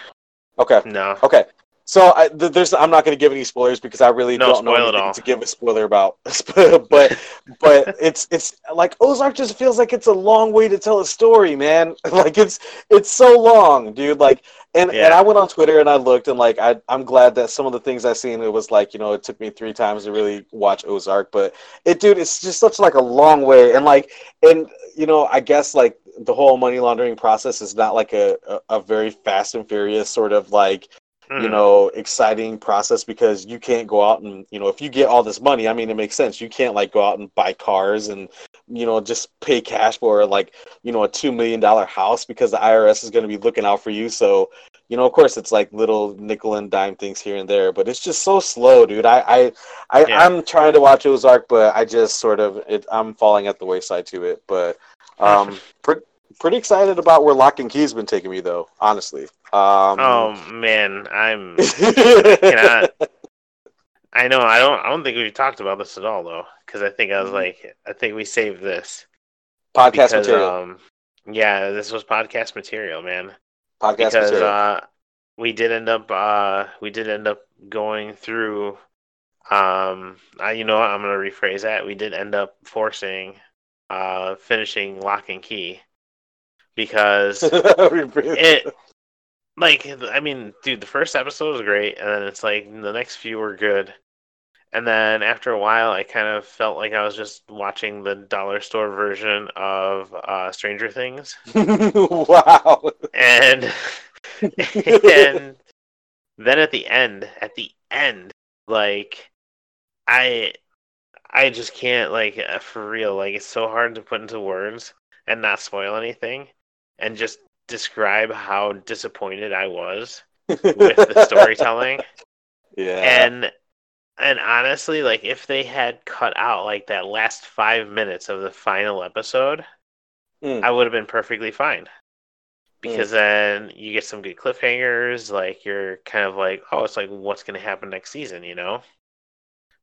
Okay. No. Okay. So I, there's, I'm not going to give any spoilers because I really no, don't know anything to give a spoiler about. but but it's it's like Ozark just feels like it's a long way to tell a story, man. like it's it's so long, dude. Like and yeah. and I went on Twitter and I looked and like I I'm glad that some of the things I seen it was like you know it took me three times to really watch Ozark, but it dude it's just such like a long way and like and you know I guess like the whole money laundering process is not like a, a, a very fast and furious sort of like you hmm. know exciting process because you can't go out and you know if you get all this money i mean it makes sense you can't like go out and buy cars and you know just pay cash for like you know a two million dollar house because the irs is going to be looking out for you so you know of course it's like little nickel and dime things here and there but it's just so slow dude i i, I yeah. i'm trying to watch ozark but i just sort of it, i'm falling at the wayside to it but um pretty excited about where Lock and Key's been taking me, though. Honestly. Um, oh man, I'm. cannot, I know. I don't. I don't think we talked about this at all, though, because I think I was mm-hmm. like, I think we saved this podcast because, material. Um, yeah, this was podcast material, man. Podcast because, material. Uh, we did end up. Uh, we did end up going through. Um, I, you know, what, I'm gonna rephrase that. We did end up forcing, uh, finishing Lock and Key because it like I mean, dude, the first episode was great, and then it's like the next few were good, and then after a while, I kind of felt like I was just watching the dollar store version of uh, Stranger Things. wow! And and then at the end, at the end, like I I just can't like uh, for real. Like it's so hard to put into words and not spoil anything and just describe how disappointed I was with the storytelling. Yeah. And and honestly, like if they had cut out like that last five minutes of the final episode, mm. I would have been perfectly fine. Because mm. then you get some good cliffhangers, like you're kind of like, oh, it's like what's gonna happen next season, you know?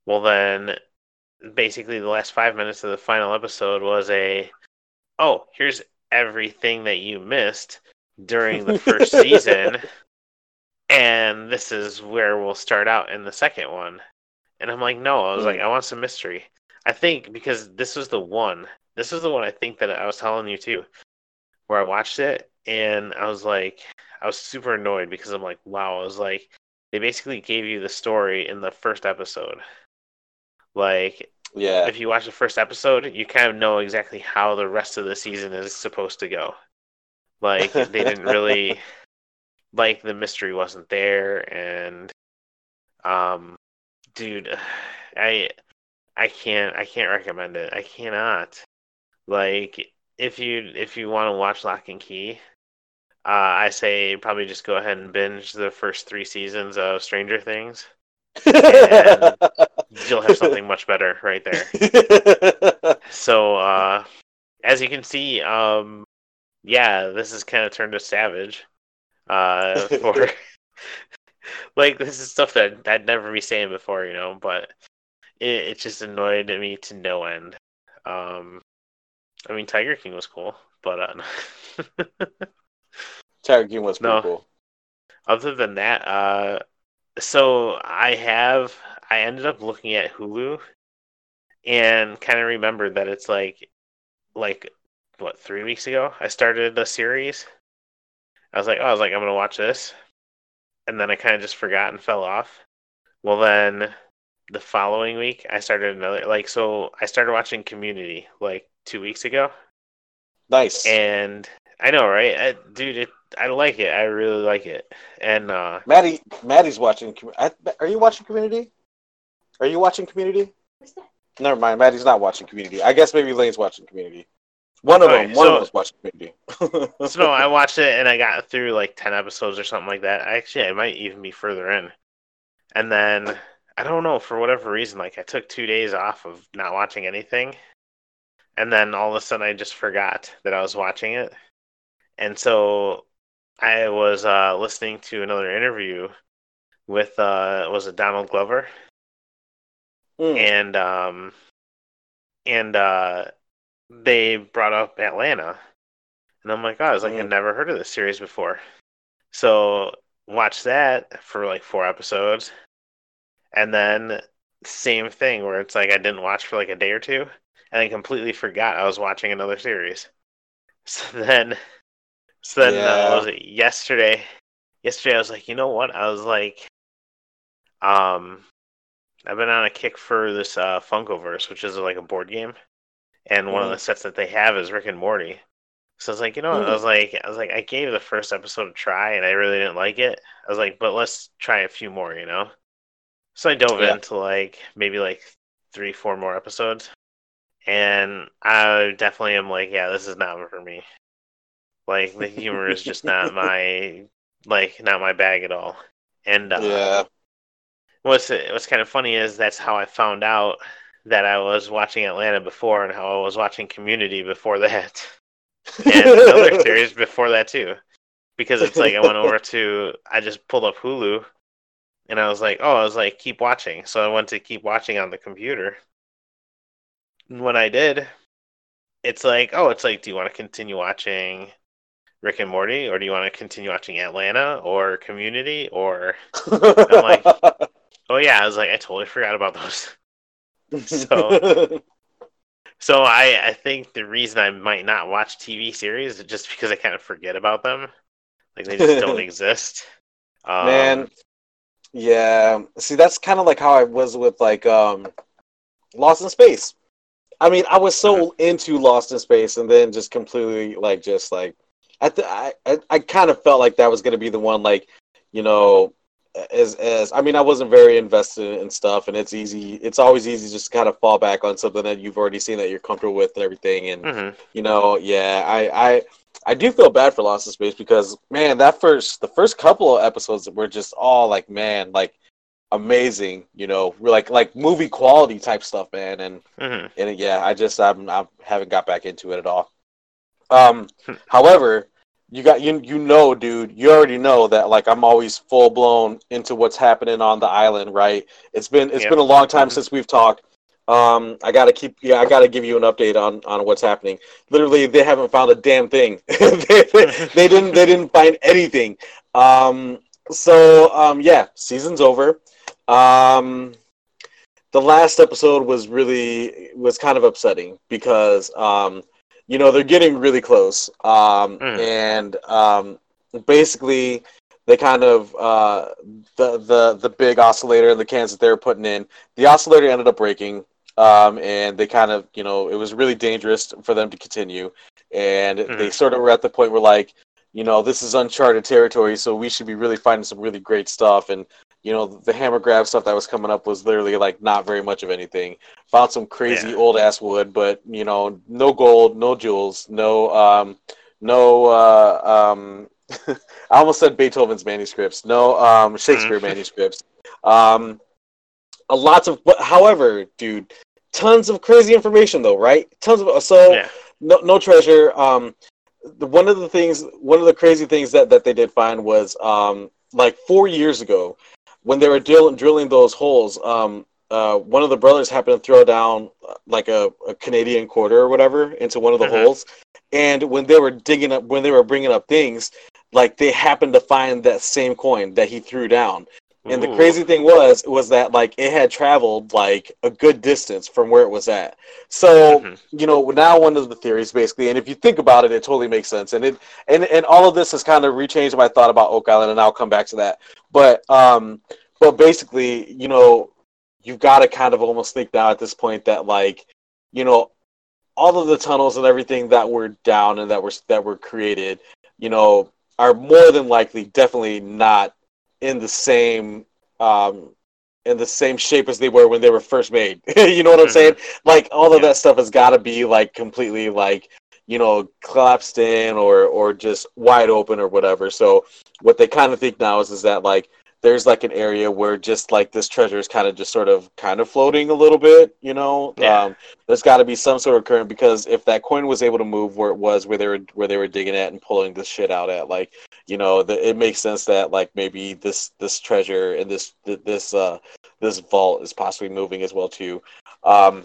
Well then basically the last five minutes of the final episode was a oh, here's everything that you missed during the first season. And this is where we'll start out in the second one. And I'm like, no, I was mm. like, I want some mystery. I think because this was the one, this was the one I think that I was telling you too, where I watched it and I was like, I was super annoyed because I'm like, wow, I was like, they basically gave you the story in the first episode. Like, Yeah. if you watch the first episode, you kind of know exactly how the rest of the season is supposed to go. Like they didn't really like the mystery wasn't there and um dude I I can't I can't recommend it. I cannot. Like if you if you want to watch Lock and Key, uh, I say probably just go ahead and binge the first three seasons of Stranger Things. You'll have something much better right there. So uh, as you can see, um, yeah, this is kind of turned to savage. Uh, for like this is stuff that I'd never be saying before, you know, but it, it just annoyed me to no end. Um, I mean, Tiger King was cool, but uh, Tiger King was pretty No. cool. other than that, uh, so I have I ended up looking at Hulu and kind of remembered that it's like like what three weeks ago I started a series. I was like, oh, I was like, I'm gonna watch this, and then I kind of just forgot and fell off. Well, then the following week I started another like so I started watching Community like two weeks ago, Nice. and I know, right, I, dude? It I like it. I really like it, and uh, Maddie, Maddie's watching. I, are you watching Community? Are you watching Community? What's that? Never mind. Maddie's not watching Community. I guess maybe Lane's watching Community. One of Okay, them. One so- of them's watching Community. So no, I watched it and I got through like ten episodes or something like that. Actually, I might even be further in. And then I don't know for whatever reason, like I took two days off of not watching anything, and then all of a sudden I just forgot that I was watching it, and so I was uh, listening to another interview with uh, was it Donald Glover, Mm. and um, and uh, they brought up Atlanta, and I'm like, oh, I was like, I've Mm. never heard of this series before. So watch that for like four episodes, and then same thing where it's like I didn't watch for like a day or two, and then completely forgot I was watching another series. So then, so then uh, Yeah. what was it yesterday? Yesterday I was like, you know what? I was like, um, I've been on a kick for this uh, Funkoverse, which is like a board game, and one of Mhm. the sets that they have is Rick and Morty. So I was like, you know, what? I was like, I was like, I gave the first episode a try, and I really didn't like it. I was like, but let's try a few more, you know. So I dove Yeah. into like maybe like three, four more episodes, and I definitely am like, yeah, this is not for me. Like the humor is just not my like not my bag at all. And uh, yeah. What's what's kind of funny is that's how I found out that I was watching Atlanta before, and how I was watching Community before that, and another series before that too. Because it's like I went over to I just pulled up Hulu, and I was like, oh, I was like, keep watching. So I went to keep watching on the computer. And when I did, it's like, oh, it's like, do you want to continue watching Rick and Morty, or do you want to continue watching Atlanta or Community, or I'm like- oh yeah, I was like, I totally forgot about those. So- So I, I think the reason I might not watch TV series is just because I kind of forget about them. Like they just don't exist. Um, Man, yeah. See, that's kind of like how I was with like um, Lost in Space. I mean, I was so into Lost in Space, and then just completely like just like I th- I I, I kind of felt like that was gonna be the one like you know as as I mean I wasn't very invested in stuff, and it's easy. It's always easy just to kind of fall back on something that you've already seen that you're comfortable with and everything, and mhm. you know, yeah, I, I, I do feel bad for Lost in Space because man, that first, the first couple of episodes were just all like, man, like amazing, you know, we're like like movie quality type stuff, man, and Mhm. and yeah, I just I'm, I haven't got back into it at all. Um, however, you got you you know, dude, you already know that like I'm always full blown into what's happening on the island, right? It's been it's Yeah. been a long time Mhm. since we've talked. Um, I gotta keep yeah, I gotta give you an update on on what's happening. Literally, they haven't found a damn thing. they, they, they didn't they didn't find anything. Um, so um, yeah, season's over. Um, the last episode was really was kind of upsetting because um, you know they're getting really close um, Mhm. and um, basically they kind of uh, the the the big oscillator and the cans that they were putting in the oscillator ended up breaking um, and they kind of, you know, it was really dangerous for them to continue, and mm-hmm. they sort of were at the point where like, you know, this is uncharted territory, so we should be really finding some really great stuff, and you know, the hammer grab stuff that was coming up was literally like not very much of anything. Found some crazy yeah. old ass wood, but you know, no gold, no jewels, no, um, no, uh, um, I almost said Beethoven's manuscripts, no, um, Shakespeare mm-hmm. manuscripts. Um, a lots of, however, dude, tons of crazy information though, right? Tons of so yeah. no no treasure. Um, the, one of the things, one of the crazy things that that they did find was um like four years ago when they were drill, drilling those holes. Um, uh, one of the brothers happened to throw down uh, like a, a Canadian quarter or whatever into one of the mm-hmm. holes, and when they were digging up, when they were bringing up things, like they happened to find that same coin that he threw down, and Ooh. the crazy thing was was that like it had traveled like a good distance from where it was at. So mm-hmm. you know now one of the theories basically, and if you think about it, it totally makes sense. And it and and all of this has kind of rechanged my thought about Oak Island, and I'll come back to that. But um, but basically, you know, you've got to kind of almost think now at this point that like, you know, all of the tunnels and everything that were down and that were that were created, you know, are more than likely definitely not in the same um, in the same shape as they were when they were first made. you know what I'm mm-hmm. saying? Like all of yeah. that stuff has got to be like completely like you know collapsed in or or just wide open or whatever. So what they kind of think now is is that like there's like an area where just like this treasure is kind of just sort of kind of floating a little bit, you know. Yeah. Um, there's got to be some sort of current because if that coin was able to move where it was, where they were where they were digging at and pulling this shit out at, like you know, the, it makes sense that like maybe this this treasure and this this uh this vault is possibly moving as well too. Um,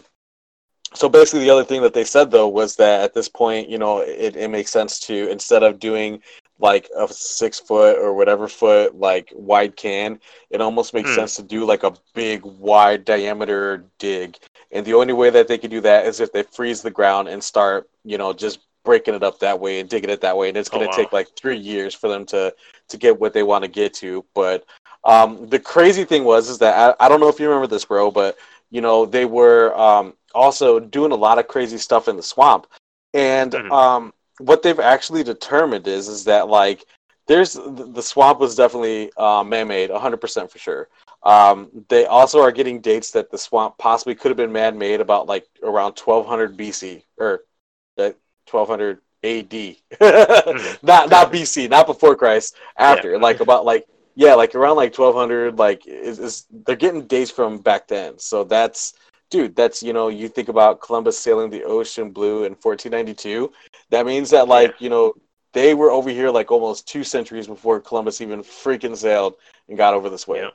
so basically, the other thing that they said though was that at this point, you know, it, it makes sense to instead of doing like a six foot or whatever foot like wide can, it almost makes mm. sense to do like a big wide diameter dig. And the only way that they can do that is if they freeze the ground and start, you know, just breaking it up that way and digging it that way. And it's going to oh, wow. take like three years for them to to get what they want to get to. But um, the crazy thing was is that I, I don't know if you remember this, bro, but you know they were um, also doing a lot of crazy stuff in the swamp. And mm-hmm. um, what they've actually determined is is that like there's the swamp was definitely uh, man-made 100% for sure um, they also are getting dates that the swamp possibly could have been man-made about like around 1200 bc or uh, 1200 ad mm-hmm. not not bc not before christ after yeah. like about like yeah like around like 1200 like is, is they're getting dates from back then so that's dude, that's you know, you think about Columbus sailing the ocean blue in 1492. That means that like you know they were over here like almost two centuries before Columbus even freaking sailed and got over this way. Yeah.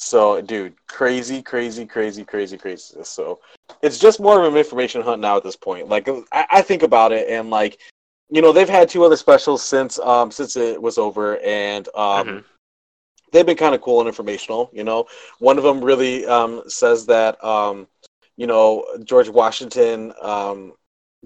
So, dude, crazy, crazy, crazy, crazy, crazy. So, it's just more of an information hunt now at this point. Like, I, I think about it, and like, you know, they've had two other specials since um since it was over, and um. Mm-hmm they've been kind of cool and informational. You know, one of them really um, says that um, you know, George Washington um,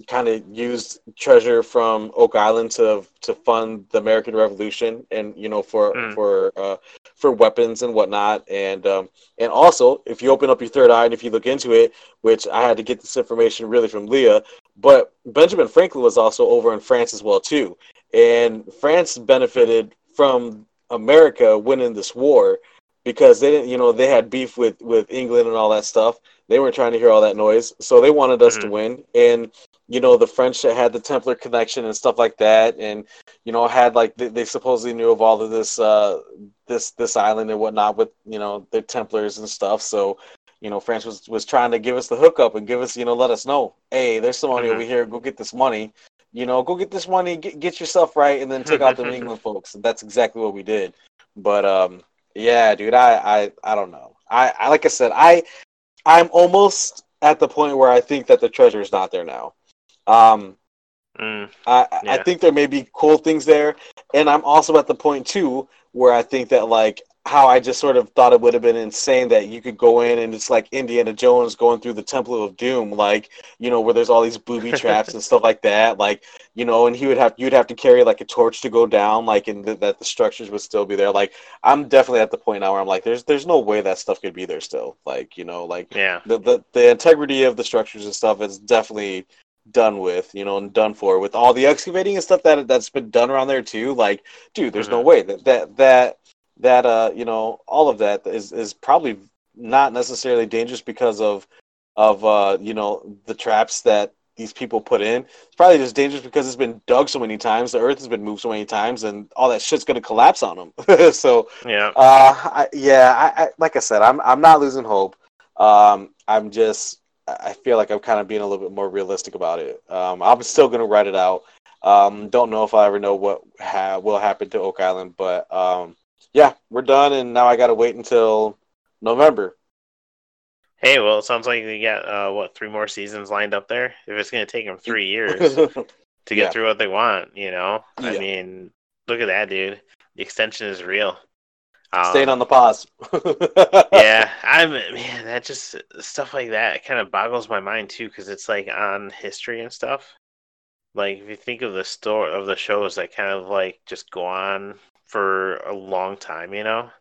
kind of used treasure from Oak Island to to fund the American Revolution, and you know, for mm. for uh, for weapons and whatnot, and um, and also if you open up your third eye and if you look into it, which I had to get this information really from Leah, but Benjamin Franklin was also over in France as well too, and France benefited from America winning this war because they didn't, you know, they had beef with with England and all that stuff. They weren't trying to hear all that noise, so they wanted us mm-hmm. to win. And you know, the French that had the Templar connection and stuff like that, and you know, had like they, they supposedly knew of all of this uh, this this island and whatnot with you know the Templars and stuff. So you know, France was was trying to give us the hookup and give us, you know, let us know, hey, there's some money mm-hmm. over here. Go get this money. You know, go get this money, get, get yourself right, and then take out the England folks. And that's exactly what we did. But um, yeah, dude, I, I, I don't know. I, I, like I said, I, I'm almost at the point where I think that the treasure is not there now. Um, mm, I, yeah. I think there may be cool things there, and I'm also at the point too where I think that like how I just sort of thought it would have been insane that you could go in and it's like Indiana Jones going through the Temple of Doom, like you know where there's all these booby traps and stuff like that, like you know, and he would have you'd have to carry like a torch to go down, like and th- that the structures would still be there. Like I'm definitely at the point now where I'm like, there's there's no way that stuff could be there still, like you know, like Yeah. the the, the integrity of the structures and stuff is definitely done with, you know, and done for with all the excavating and stuff that that's been done around there too. Like, dude, there's no Mhm. way that that that that uh you know all of that is is probably not necessarily dangerous because of of uh you know the traps that these people put in. It's probably just dangerous because it's been dug so many times, the earth has been moved so many times, and all that shit's gonna collapse on them. so Yeah. uh, I, yeah, I, I like I said, I'm I'm not losing hope. Um, I'm just I feel like I'm kind of being a little bit more realistic about it. Um, I'm still gonna write it out. Um, don't know if I ever know what ha- will happen to Oak Island, but um, yeah, we're done, and now I gotta wait until November. Hey, well, it sounds like we got uh, what three more seasons lined up there. If it's going to take them three years to get Yeah. through what they want, you know, I mean, look at that, dude. The extension is real. Um, Staying on the pause. yeah, I'm man. That just stuff like that kind of boggles my mind too, because it's like on history and stuff. Like if you think of the story of the shows that kind of like just go on for a long time, you know,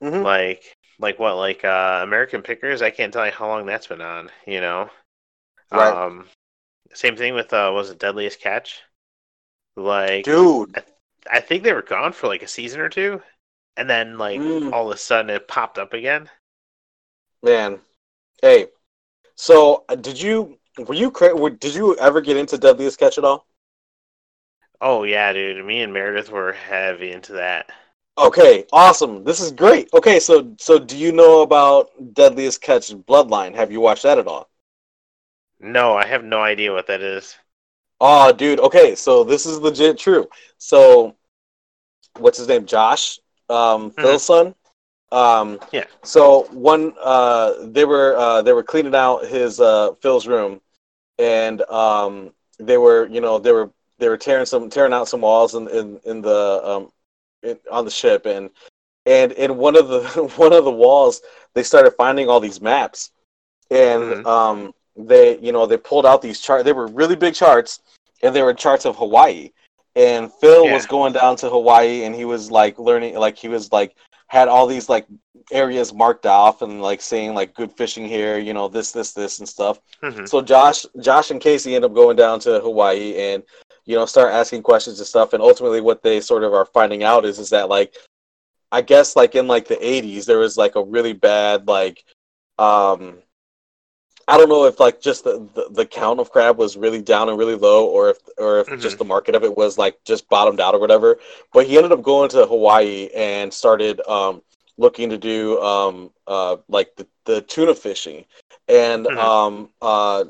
Mhm. like like what like uh American Pickers. I can't tell you how long that's been on, you know. Right. Um, same thing with uh, was it Deadliest Catch? Like Dude, I think they were gone for like a season or two, and then like Mm. all of a sudden it popped up again. man. Hey, so uh, did you were you cra- did you ever get into Deadliest Catch at all? Oh yeah, dude. Me and Meredith were heavy into that. Okay, awesome. This is great. Okay, so so do you know about Deadliest Catch Bloodline? Have you watched that at all? No, I have no idea what that is. Oh, dude. Okay, so this is legit true. So, what's his name? Josh, um, Phil's son. Um, Yeah. So one, uh, they were uh, they were cleaning out his uh, Phil's room, and um, they were you know they were they were tearing some tearing out some walls in in, in the um, in, on the ship, and and in one of the one of the walls they started finding all these maps, and Mhm. um, they you know they pulled out these charts. They were really big charts, and they were charts of Hawaii. And Phil Yeah. was going down to Hawaii, and he was like learning, like he was like had all these like areas marked off, and like saying like good fishing here, you know this this this and stuff. Mhm. So Josh, Josh and Casey end up going down to Hawaii and you know start asking questions and stuff. And ultimately, what they sort of are finding out is is that like I guess like in like the '80s there was like a really bad like um I don't know if like just the, the, the count of crab was really down and really low, or if or if Mhm. just the market of it was like just bottomed out or whatever. But he ended up going to Hawaii and started um, looking to do um, uh, like the, the tuna fishing, and Mhm. um, uh,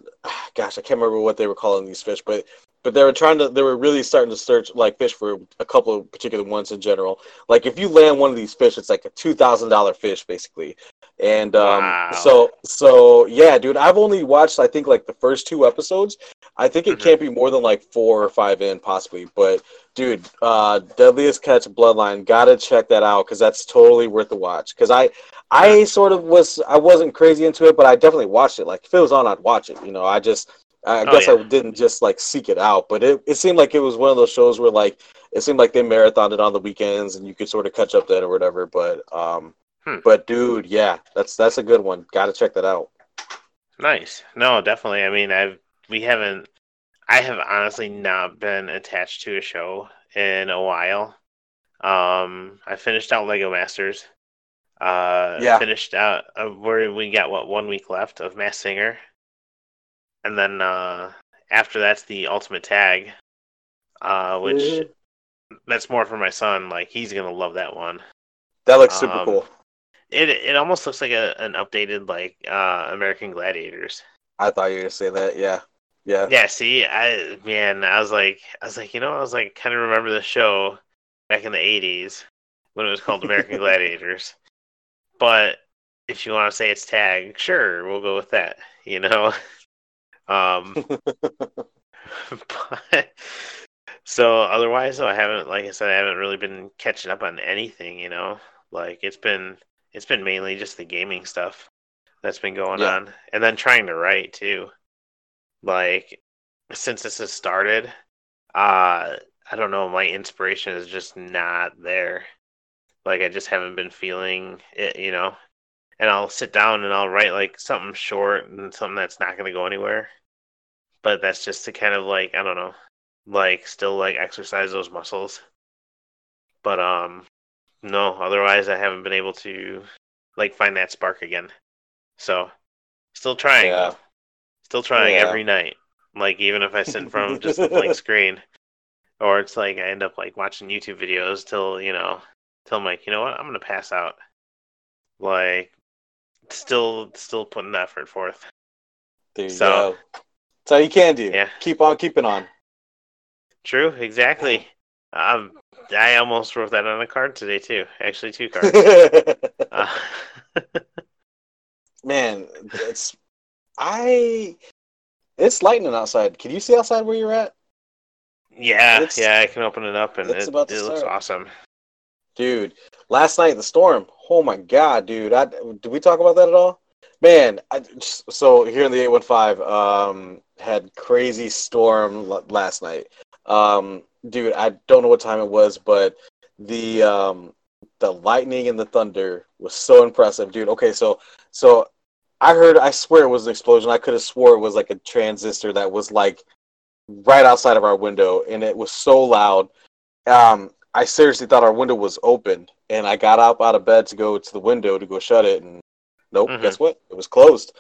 gosh, I can't remember what they were calling these fish, but but they were trying to they were really starting to search like fish for a couple of particular ones in general. Like if you land one of these fish, it's like a two thousand dollar fish basically. And um, Wow. so so yeah, dude, I've only watched I think like the first two episodes. I think it Mhm. can't be more than like four or five in possibly. But dude, uh, Deadliest Catch Bloodline, gotta check that out because that's totally worth the watch. Because I I sort of was I wasn't crazy into it, but I definitely watched it. Like if it was on, I'd watch it. You know, I just I Oh, guess yeah. I didn't just like seek it out, but it, it seemed like it was one of those shows where like it seemed like they marathoned it on the weekends and you could sort of catch up that or whatever. But um, Hmm. but dude, yeah, that's that's a good one. Got to check that out. Nice. No, definitely. I mean, I've we haven't. I have honestly not been attached to a show in a while. Um, I finished out Lego Masters. Uh, Yeah. Finished out. Uh, where we got what one week left of Masked Singer, and then uh, after that's the Ultimate Tag, uh, which Mhm. that's more for my son. Like he's gonna love that one. That looks super Um, cool. It it almost looks like a an updated like uh, American Gladiators. I thought you were gonna say that. Yeah, yeah. Yeah, see, I man, I was like, I was like, you know, I was like, kind of remember the show back in the '80s when it was called American Gladiators. But if you want to say it's tag, sure, we'll go with that. You know, um, but so otherwise, though, I haven't, like I said, I haven't really been catching up on anything. You know, Like it's been it's been mainly just the gaming stuff that's been going Yeah. on, and then trying to write too. Like since this has started, uh, I don't know, my inspiration is just not there. Like I just haven't been feeling it, you know. And I'll sit down and I'll write like something short and something that's not going to go anywhere. But that's just to kind of like I don't know, like still like exercise those muscles. But um, no, otherwise I haven't been able to like find that spark again. So, still trying. Yeah. Still trying Yeah. every night. Like even if I sit in front of just a blank screen, or it's like I end up like watching YouTube videos till you know, till I'm like, you know what, I'm gonna pass out. Like, still, still putting the effort forth. There you So- go. That's all you can do. Yeah. Keep on keeping on. True, exactly. Um, I almost wrote that on a card today too. Actually, two cards. Uh, Man, it's I. It's lightning outside. Can you see outside where you're at, yeah, It's- yeah, I can open it up and it's it, it looks awesome. dude? Last night the storm. Oh my god, dude! I, did we talk about that at all? Man, I, so here in the eight one five, um, had crazy storm l- last night. Um, dude, I don't know what time it was, but the um, the lightning and the thunder was so impressive, dude. Okay, so so I heard, I swear it was an explosion. I could have swore it was like a transistor that was like right outside of our window, and it was so loud. Um, I seriously thought our window was open, and I got up out of bed to go to the window to go shut it, and nope, Mhm. guess what? It was closed.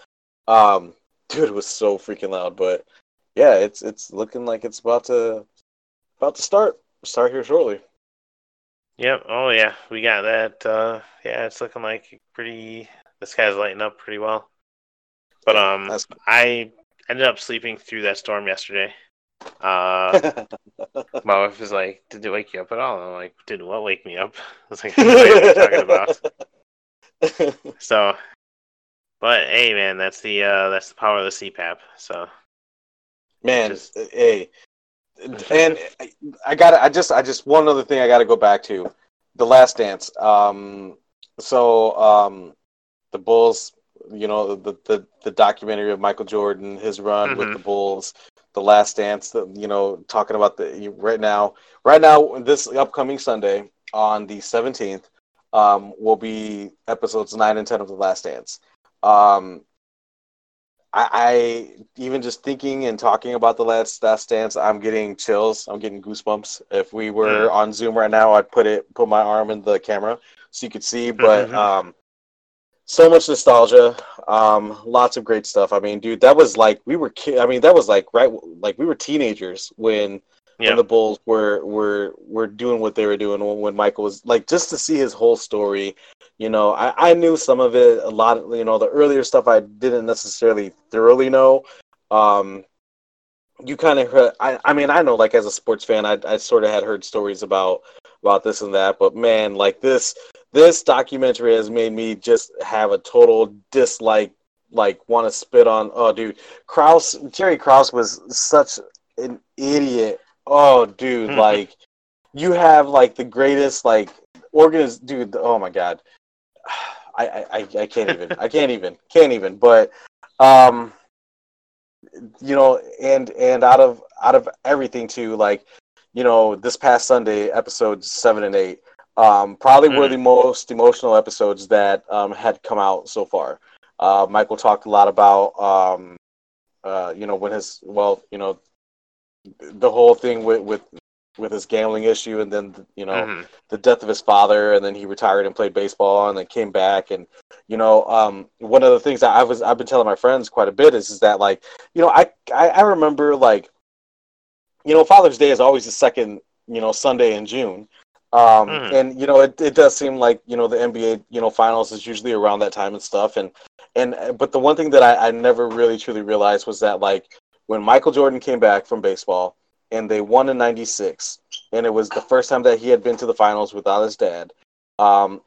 Um, dude, it was so freaking loud, but yeah, it's it's looking like it's about to about to start start here shortly. Yep. Oh yeah, we got that. Uh, yeah, it's looking like pretty. The sky's lighting up pretty well. But um, That's- I ended up sleeping through that storm yesterday. Uh, my wife was like, "Did it wake you up at all?" And I'm like, "Did what wake me up?" I was like, "What are you talking about?" So, but hey, man, that's the uh, that's the power of the CPAP. So Man, Just- hey, and I got I just I just one other thing I got to go back to, the Last Dance. Um, so um, the Bulls, you know, the the the documentary of Michael Jordan, his run with Mhm. the Bulls, the Last Dance. The, you know, talking about the right now, right now, this upcoming Sunday on the seventeenth, um, will be episodes nine and ten of the Last Dance. Um, I, I even just thinking and talking about the last last dance, I'm getting chills. I'm getting goosebumps. If we were on Zoom right now, I'd put it put my arm in the camera so you could see. But um, so much nostalgia. Um, lots of great stuff. I mean, dude, that was like we were. Ki- I mean, that was like right like we were teenagers when yeah, when the Bulls were were were doing what they were doing when, when Michael was like just to see his whole story. You know, I, I knew some of it a lot. You know, the earlier stuff I didn't necessarily thoroughly know. Um, you kind of heard. I, I mean, I know like as a sports fan, I I sort of had heard stories about about this and that, but man, like this this documentary has made me just have a total dislike. Like, want to spit on? Oh, dude, Krause, Jerry Krause was such an idiot Oh, dude, like you have like the greatest like organiz dude. Oh my god, I I, I- can't even. I can't even. Can't even. But um, you know, and and out of out of everything too, like you know, this past Sunday, episodes seven and eight, um, probably were Mhm. the most emotional episodes that um had come out so far. Uh, Michael talked a lot about um, uh, you know, when his well, you know, the whole thing with with with his gambling issue, and then you know Mhm. the death of his father, and then he retired and played baseball, and then came back, and you know, um, one of the things that I was I've been telling my friends quite a bit is is that like you know I I, I remember like you know Father's Day is always the second you know Sunday in June. Um, Mhm. and you know it, it does seem like you know the NBA you know finals is usually around that time and stuff and and but the one thing that I, I never really truly realized was that like when Michael Jordan came back from baseball and they won in 96 and it was the first time that he had been to the finals without his dad um,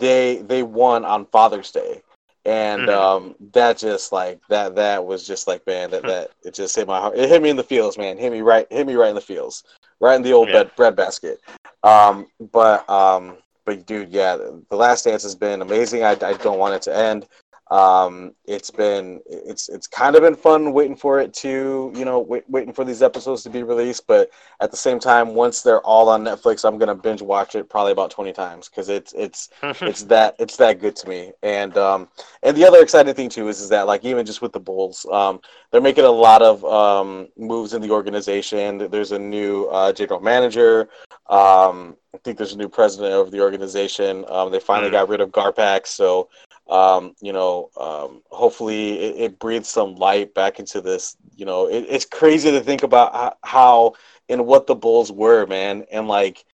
they they won on Father's Day and Mhm. um, that just like that that was just like man that that it just hit my heart it hit me in the feels man hit me right hit me right in the feels right in the old Yeah. bed, bread basket um, but um, but dude, yeah, the Last Dance has been amazing. I, I don't want it to end. Um, it's been it's it's kind of been fun waiting for it to you know wait, waiting for these episodes to be released, but at the same time, once they're all on Netflix, I'm gonna binge watch it probably about 20 times because it's it's it's that it's that good to me. And um, and the other exciting thing too is is that like even just with the Bulls, um, they're making a lot of um, moves in the organization. There's a new uh, general manager. Um, I think there's a new president of the organization. Um, they finally mm. got rid of Garpax, so um, you know, um, hopefully it, it, breathes some light back into this. You know, it, it's crazy to think about how and what the Bulls were, man, and like,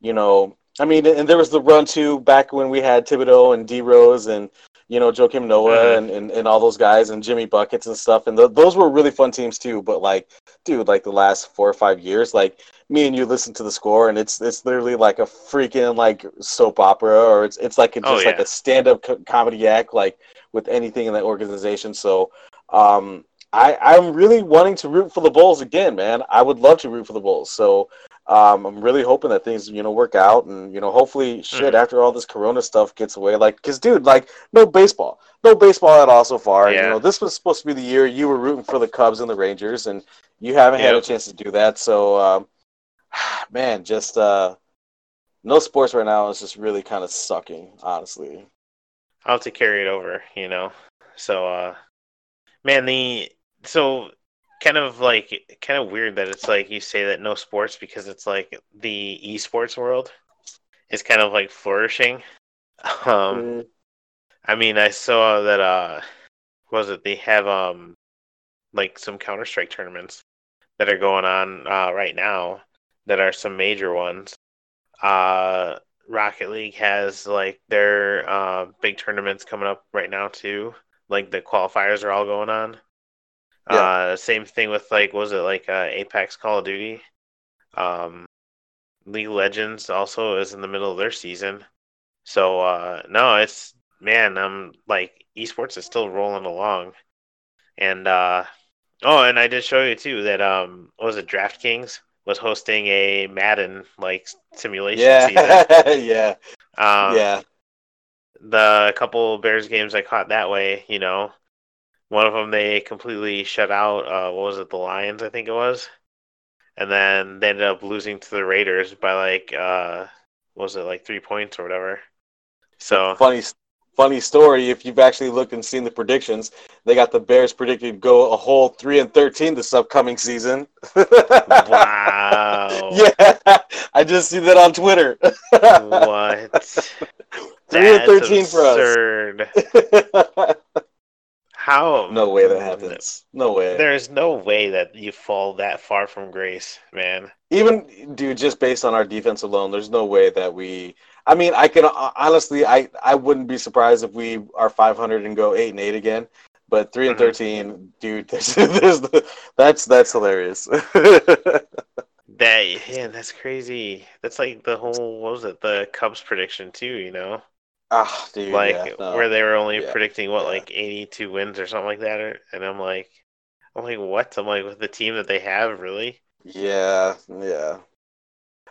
you know, I mean, and there was the run too back when we had Thibodeau and D Rose and you know Joakim Noah mm-hmm. and, and, and all those guys and Jimmy buckets and stuff, and those were really fun teams too. But like, dude, like the last four or five years, like me and you listen to the score, and it's it's literally like a freaking like soap opera, or it's it's like a, oh, just yeah. like a stand up co- comedy act, like with anything in that organization. So, um, I I'm really wanting to root for the Bulls again, man. I would love to root for the Bulls. So. Um, I'm really hoping that things, you know, work out, and you know, hopefully, shit. Mm-hmm. After all this Corona stuff gets away, like, cause, dude, like, no baseball, no baseball at all so far. Yeah. You know, this was supposed to be the year you were rooting for the Cubs and the Rangers, and you haven't yep. had a chance to do that. So, um, man, just uh, no sports right now is just really kind of sucking, honestly. I'll have to carry it over, you know. So, uh, man, the so kind of like kind of weird that it's like you say that no sports because it's like the esports world is kind of like flourishing. Um, mm. I mean, I saw that uh, was it they have um like some Counter Strike tournaments that are going on uh, right now, that are some major ones. Uh, Rocket League has like their uh, big tournaments coming up right now too. Like the qualifiers are all going on. Yeah. Uh, same thing with like was it like uh, Apex Call of Duty? Um, League Legends also is in the middle of their season. So uh, no, it's man, I'm like esports is still rolling along. And uh, oh, and I did show you too that um, was it DraftKings was hosting a Madden like simulation yeah. season. yeah. Um, yeah. The couple Bears games I caught that way, you know, one of them they completely shut out. Uh, what was it? The Lions, I think it was. And then they ended up losing to the Raiders by like, uh, was it like three points or whatever? So funny, funny story. If you've actually looked and seen the predictions, they got the Bears predicted go a whole three and thirteen this upcoming season. wow. Yeah, I just see that on Twitter. what? Three and thirteen absurd. for us. How? No way that happens. No way. There's no way that you fall that far from grace, man. Even, dude, just based on our defense alone, there's no way that we I mean, I can uh, honestly, I I wouldn't be surprised if we are 500 and go eight and eight again. But 3 and mm-hmm. 13, dude, there's, there's the, that's that's hilarious. that yeah, that's crazy. That's like the whole what was it? The Cubs prediction too, you know? Ah, dude, like yeah, no. where they were only yeah, predicting what yeah. like 82 wins or something like that, and I'm like, I'm like, what? I'm like, with the team that they have, really? Yeah, yeah.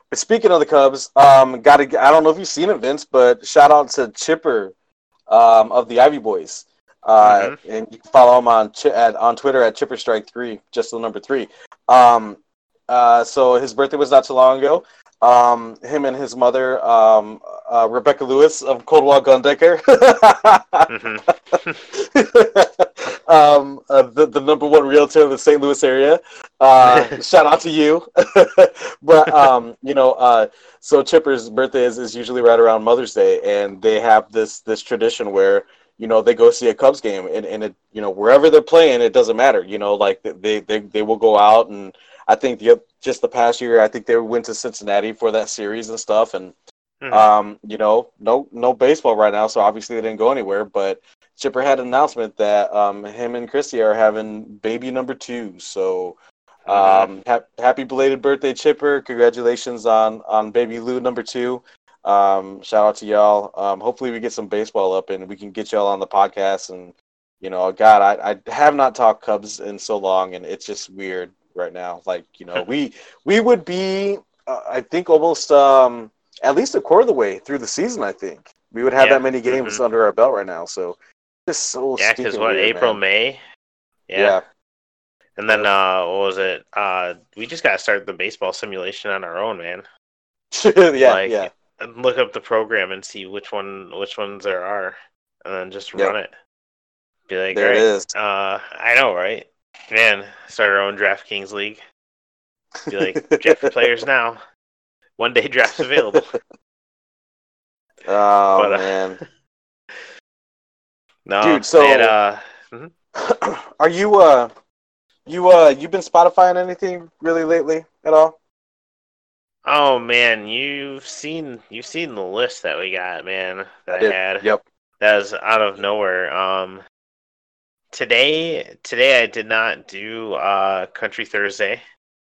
But speaking of the Cubs, um, got to I don't know if you've seen it, Vince, but shout out to Chipper um, of the Ivy Boys. Uh, mm-hmm. And you can follow him on at, on Twitter at Chipper Strike Three, just the number three. Um, uh, so his birthday was not too long ago. Um, him and his mother, um, uh, Rebecca Lewis of Coldwell Gundaker. mm-hmm. um, uh, the, the number one realtor in the St. Louis area. Uh, shout out to you. but, um, you know, uh, so Chipper's birthday is, is usually right around Mother's Day, and they have this this tradition where you know they go see a Cubs game, and, and it you know wherever they're playing, it doesn't matter. You know, like they they they will go out and I think the just the past year, I think they went to Cincinnati for that series and stuff, and mm-hmm. um, you know, no no baseball right now, so obviously they didn't go anywhere. But Chipper had an announcement that um, him and Christy are having baby number two. So, mm-hmm. um, ha- happy belated birthday, Chipper! Congratulations on on baby Lou number two. Um, shout out to y'all. Um, hopefully we get some baseball up and we can get y'all on the podcast. And you know, God, I, I have not talked Cubs in so long, and it's just weird right now. Like you know, we we would be, uh, I think, almost um, at least a quarter of the way through the season. I think we would have Yeah. that many games Mhm. under our belt right now. So just so Yeah, because what weird, April, man. May, yeah. And then uh, what was it? Uh, we just got to start the baseball simulation on our own, man. Yeah, yeah, Like, yeah. And look up the program and see which one which ones there are, and then just Yep. run it. Be like, There it "Alright, is. Uh, I know, right? Man, start our own DraftKings league. Be like, draft players now. One day draft's available. Oh But, uh, man, No, Dude, so- man, uh, are you uh, you uh, you been Spotifying anything really lately at all? oh man, you've seen you've seen the list that we got, man. That I, did. had. Yep. That was out of nowhere. Um, today, today I did not do uh Country Thursday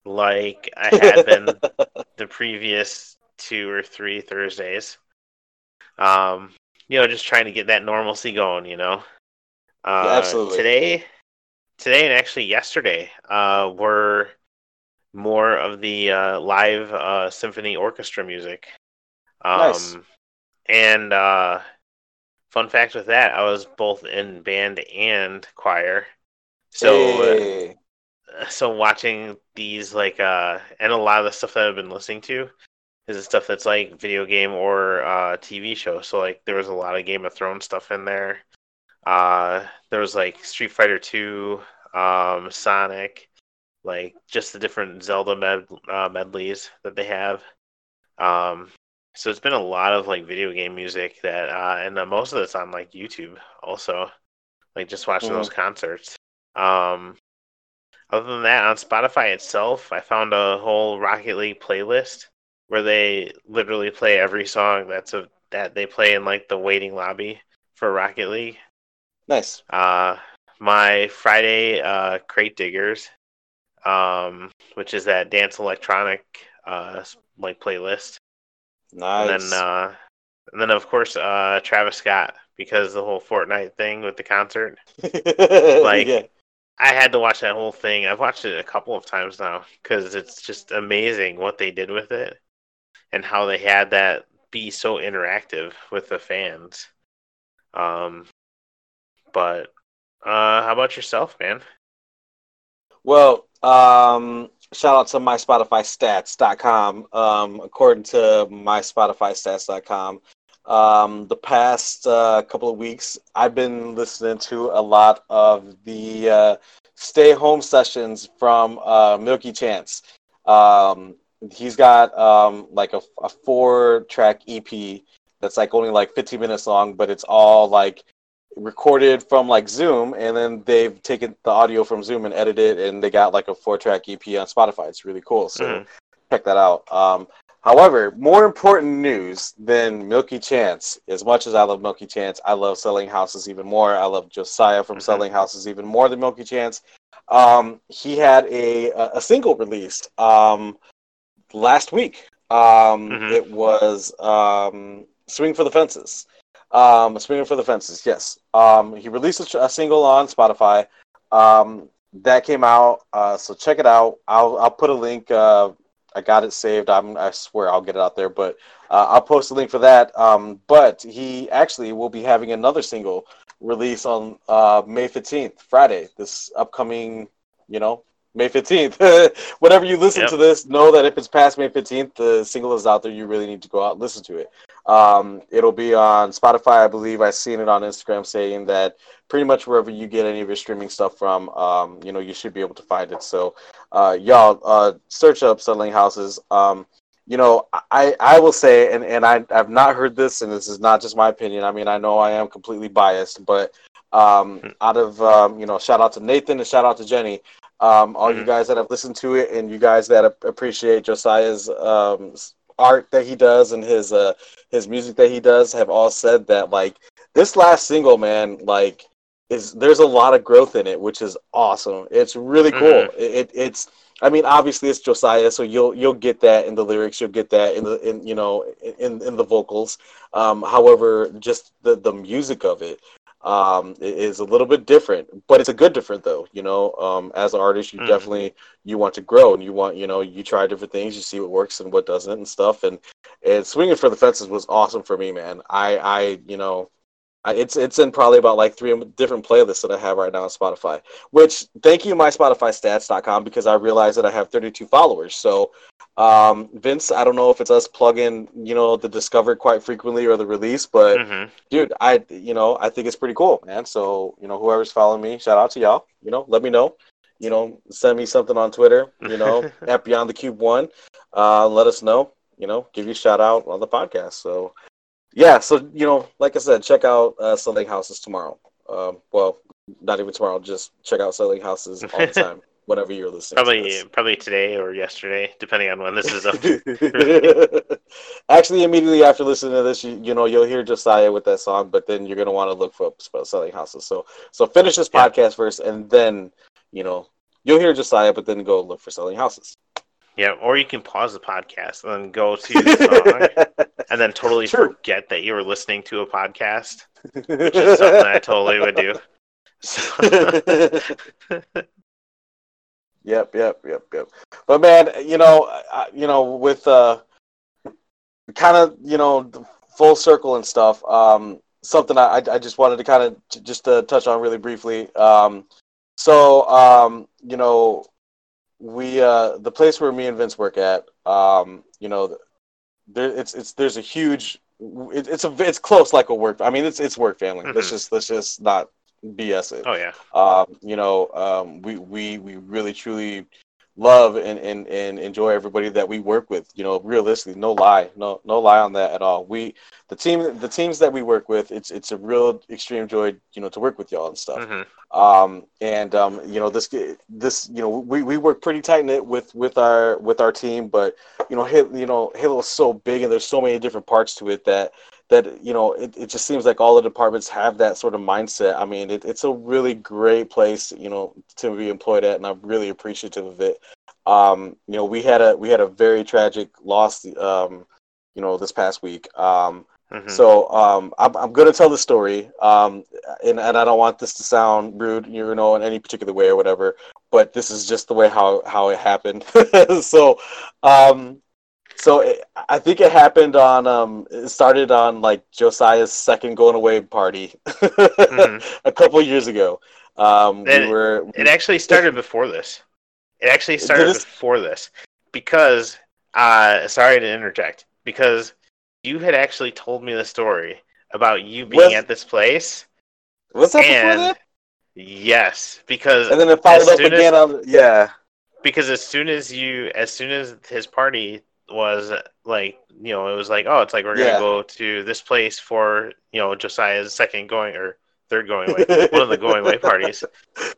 like I had been the previous two or three Thursdays. Um, you know, just trying to get that normalcy going. You know, uh, Yeah, absolutely. Today, today, and actually yesterday, uh, were more of the uh, live uh, symphony orchestra music. Um, Nice. And uh, fun fact with that, I was both in band and choir. So Hey. so watching these like uh and a lot of the stuff that I've been listening to is the stuff that's like video game or uh TV show. So like there was a lot of Game of Thrones stuff in there. Uh there was like Street Fighter 2, um Sonic, like just the different Zelda med- uh, medleys that they have. Um so it's been a lot of like video game music that uh and uh, most of it's on like YouTube also. Like just watching Mhm. those concerts. Um other than that, on Spotify itself, I found a whole Rocket League playlist where they literally play every song that's a that they play in like the waiting lobby for Rocket League. Nice. Uh, my Friday uh, Crate Diggers, um, which is that dance electronic uh, like playlist, Nice. and then uh, and then of course uh, Travis Scott because the whole Fortnite thing with the concert. like- yeah. I had to watch that whole thing. I've watched it a couple of times now because it's just amazing what they did with it and how they had that be so interactive with the fans. Um, but uh, how about yourself, man? Well, um, shout out to myspotifystats.com. Um, according to myspotifystats.com, um, the past uh, couple of weeks, I've been listening to a lot of the uh, stay home sessions from uh, Milky Chance. Um, he's got um, like a, a four track EP that's like only like 15 minutes long, but it's all like recorded from like Zoom, and then they've taken the audio from Zoom and edited, it, and they got like a four track EP on Spotify. It's really cool. So Mhm. check that out. Um, however, more important news than Milky Chance. As much as I love Milky Chance, I love Selling Houses even more. I love Josiah from Mhm. Selling Houses even more than Milky Chance. Um, he had a a single released um, last week. Um, Mhm. It was um, "Swing for the Fences." Um, "Swinging for the Fences." Yes. Um, he released a, a single on Spotify. Um, that came out. Uh, so check it out. I'll I'll put a link. Uh, I got it saved. I'm I swear I'll get it out there, but uh, I'll post a link for that. Um, but he actually will be having another single release on uh, May 15th, Friday. This upcoming, you know, May 15th. Whenever you listen Yep. to this, know that if it's past May 15th, the single is out there. You really need to go out and listen to it. Um, it'll be on Spotify, I believe. I've seen it on Instagram saying that pretty much wherever you get any of your streaming stuff from, um, you know, you should be able to find it. So, uh, y'all, uh, search up Selling Houses. Um, you know, I, I will say, and, and I, I've not heard this, and this is not just my opinion. I mean, I know I am completely biased, but um, out of, um, you know, shout out to Nathan and shout out to Jenny. Um, all you Mhm. guys that have listened to it and you guys that appreciate Josiah's um, art that he does and his uh, his music that he does have all said that like this last single, man, like is there's a lot of growth in it, which is awesome. It's really cool. Mhm. It, it it's I mean, obviously it's Josiah, so you'll you'll get that in the lyrics, you'll get that in the in you know in in the vocals. Um, however, just the the music of it, um, is a little bit different, but it's a good different though. You know, um, as an artist, you mm. definitely you want to grow and you want you know you try different things, you see what works and what doesn't and stuff. And and swinging for the fences was awesome for me, man. I I you know. It's it's in probably about like three different playlists that I have right now on Spotify. Which thank you my Spotify stats.com because I realize that I have 32 followers. So um, Vince, I don't know if it's us plugging, you know, the Discover quite frequently or the release, but mm-hmm. dude, I, you know, I think it's pretty cool, man. So, you know, whoever's following me, shout out to y'all. You know, let me know. You know, send me something on Twitter. You know, at Beyond the Cube One. Uh, let us know. You know, give you a shout out on the podcast. So, yeah. So, you know, like I said, check out uh, Selling Houses tomorrow. Um, well, not even tomorrow. Just check out Selling Houses all the time whenever you're listening. Probably probably today or yesterday, depending on when this is up. Actually, immediately after listening to this, you, you know you'll hear Josiah with that song, but then you're gonna want to look for selling houses. So so finish this yeah. podcast first, and then you know you'll hear Josiah, but then go look for selling houses. Yeah, or you can pause the podcast and then go to the song, and then totally True. forget that you were listening to a podcast, which is something I totally would do. So. Yep, yep, yep, yep. But man, you know, I, you know, with uh, kind of you know full circle and stuff. Um, something I I just wanted to kind of just to touch on really briefly. Um, so um, you know, we uh, the place where me and Vince work at, um, you know, there it's it's there's a huge it, it's a it's close like a work. I mean, it's it's work family. Mm-hmm. Let's just let's just not BS it. Oh yeah. Um, you know, um, we we we really truly love and, and and enjoy everybody that we work with. You know, realistically, no lie, no no lie on that at all. We the team the teams that we work with, it's it's a real extreme joy, you know, to work with y'all and stuff. Mm-hmm. Um, and um, you know, this this you know we, we work pretty tight knit with with our with our team, but you know, you know, Halo is so big and there's so many different parts to it that that you know it, it just seems like all the departments have that sort of mindset. I mean it, it's a really great place you know to be employed at and i'm really appreciative of it. Um, you know we had a we had a very tragic loss um, you know this past week. Um, mm-hmm. so um, I'm, I'm going to tell the story um, and, and i don't want this to sound rude you know in any particular way or whatever but this is just the way how how it happened. So um, so it, I think it happened on um it started on like Josiah's second going away party mm-hmm. a couple years ago. Um we were it actually started before this. It actually started this... before this because uh sorry to interject because you had actually told me the story about you being was... at this place. Was that and... before that? Yes, because and then it followed up again as, on yeah. Because as soon as you, as soon as his party was like you know it was like oh it's like we're gonna yeah. go to this place for you know Josiah's second going or third going away one of the going away parties.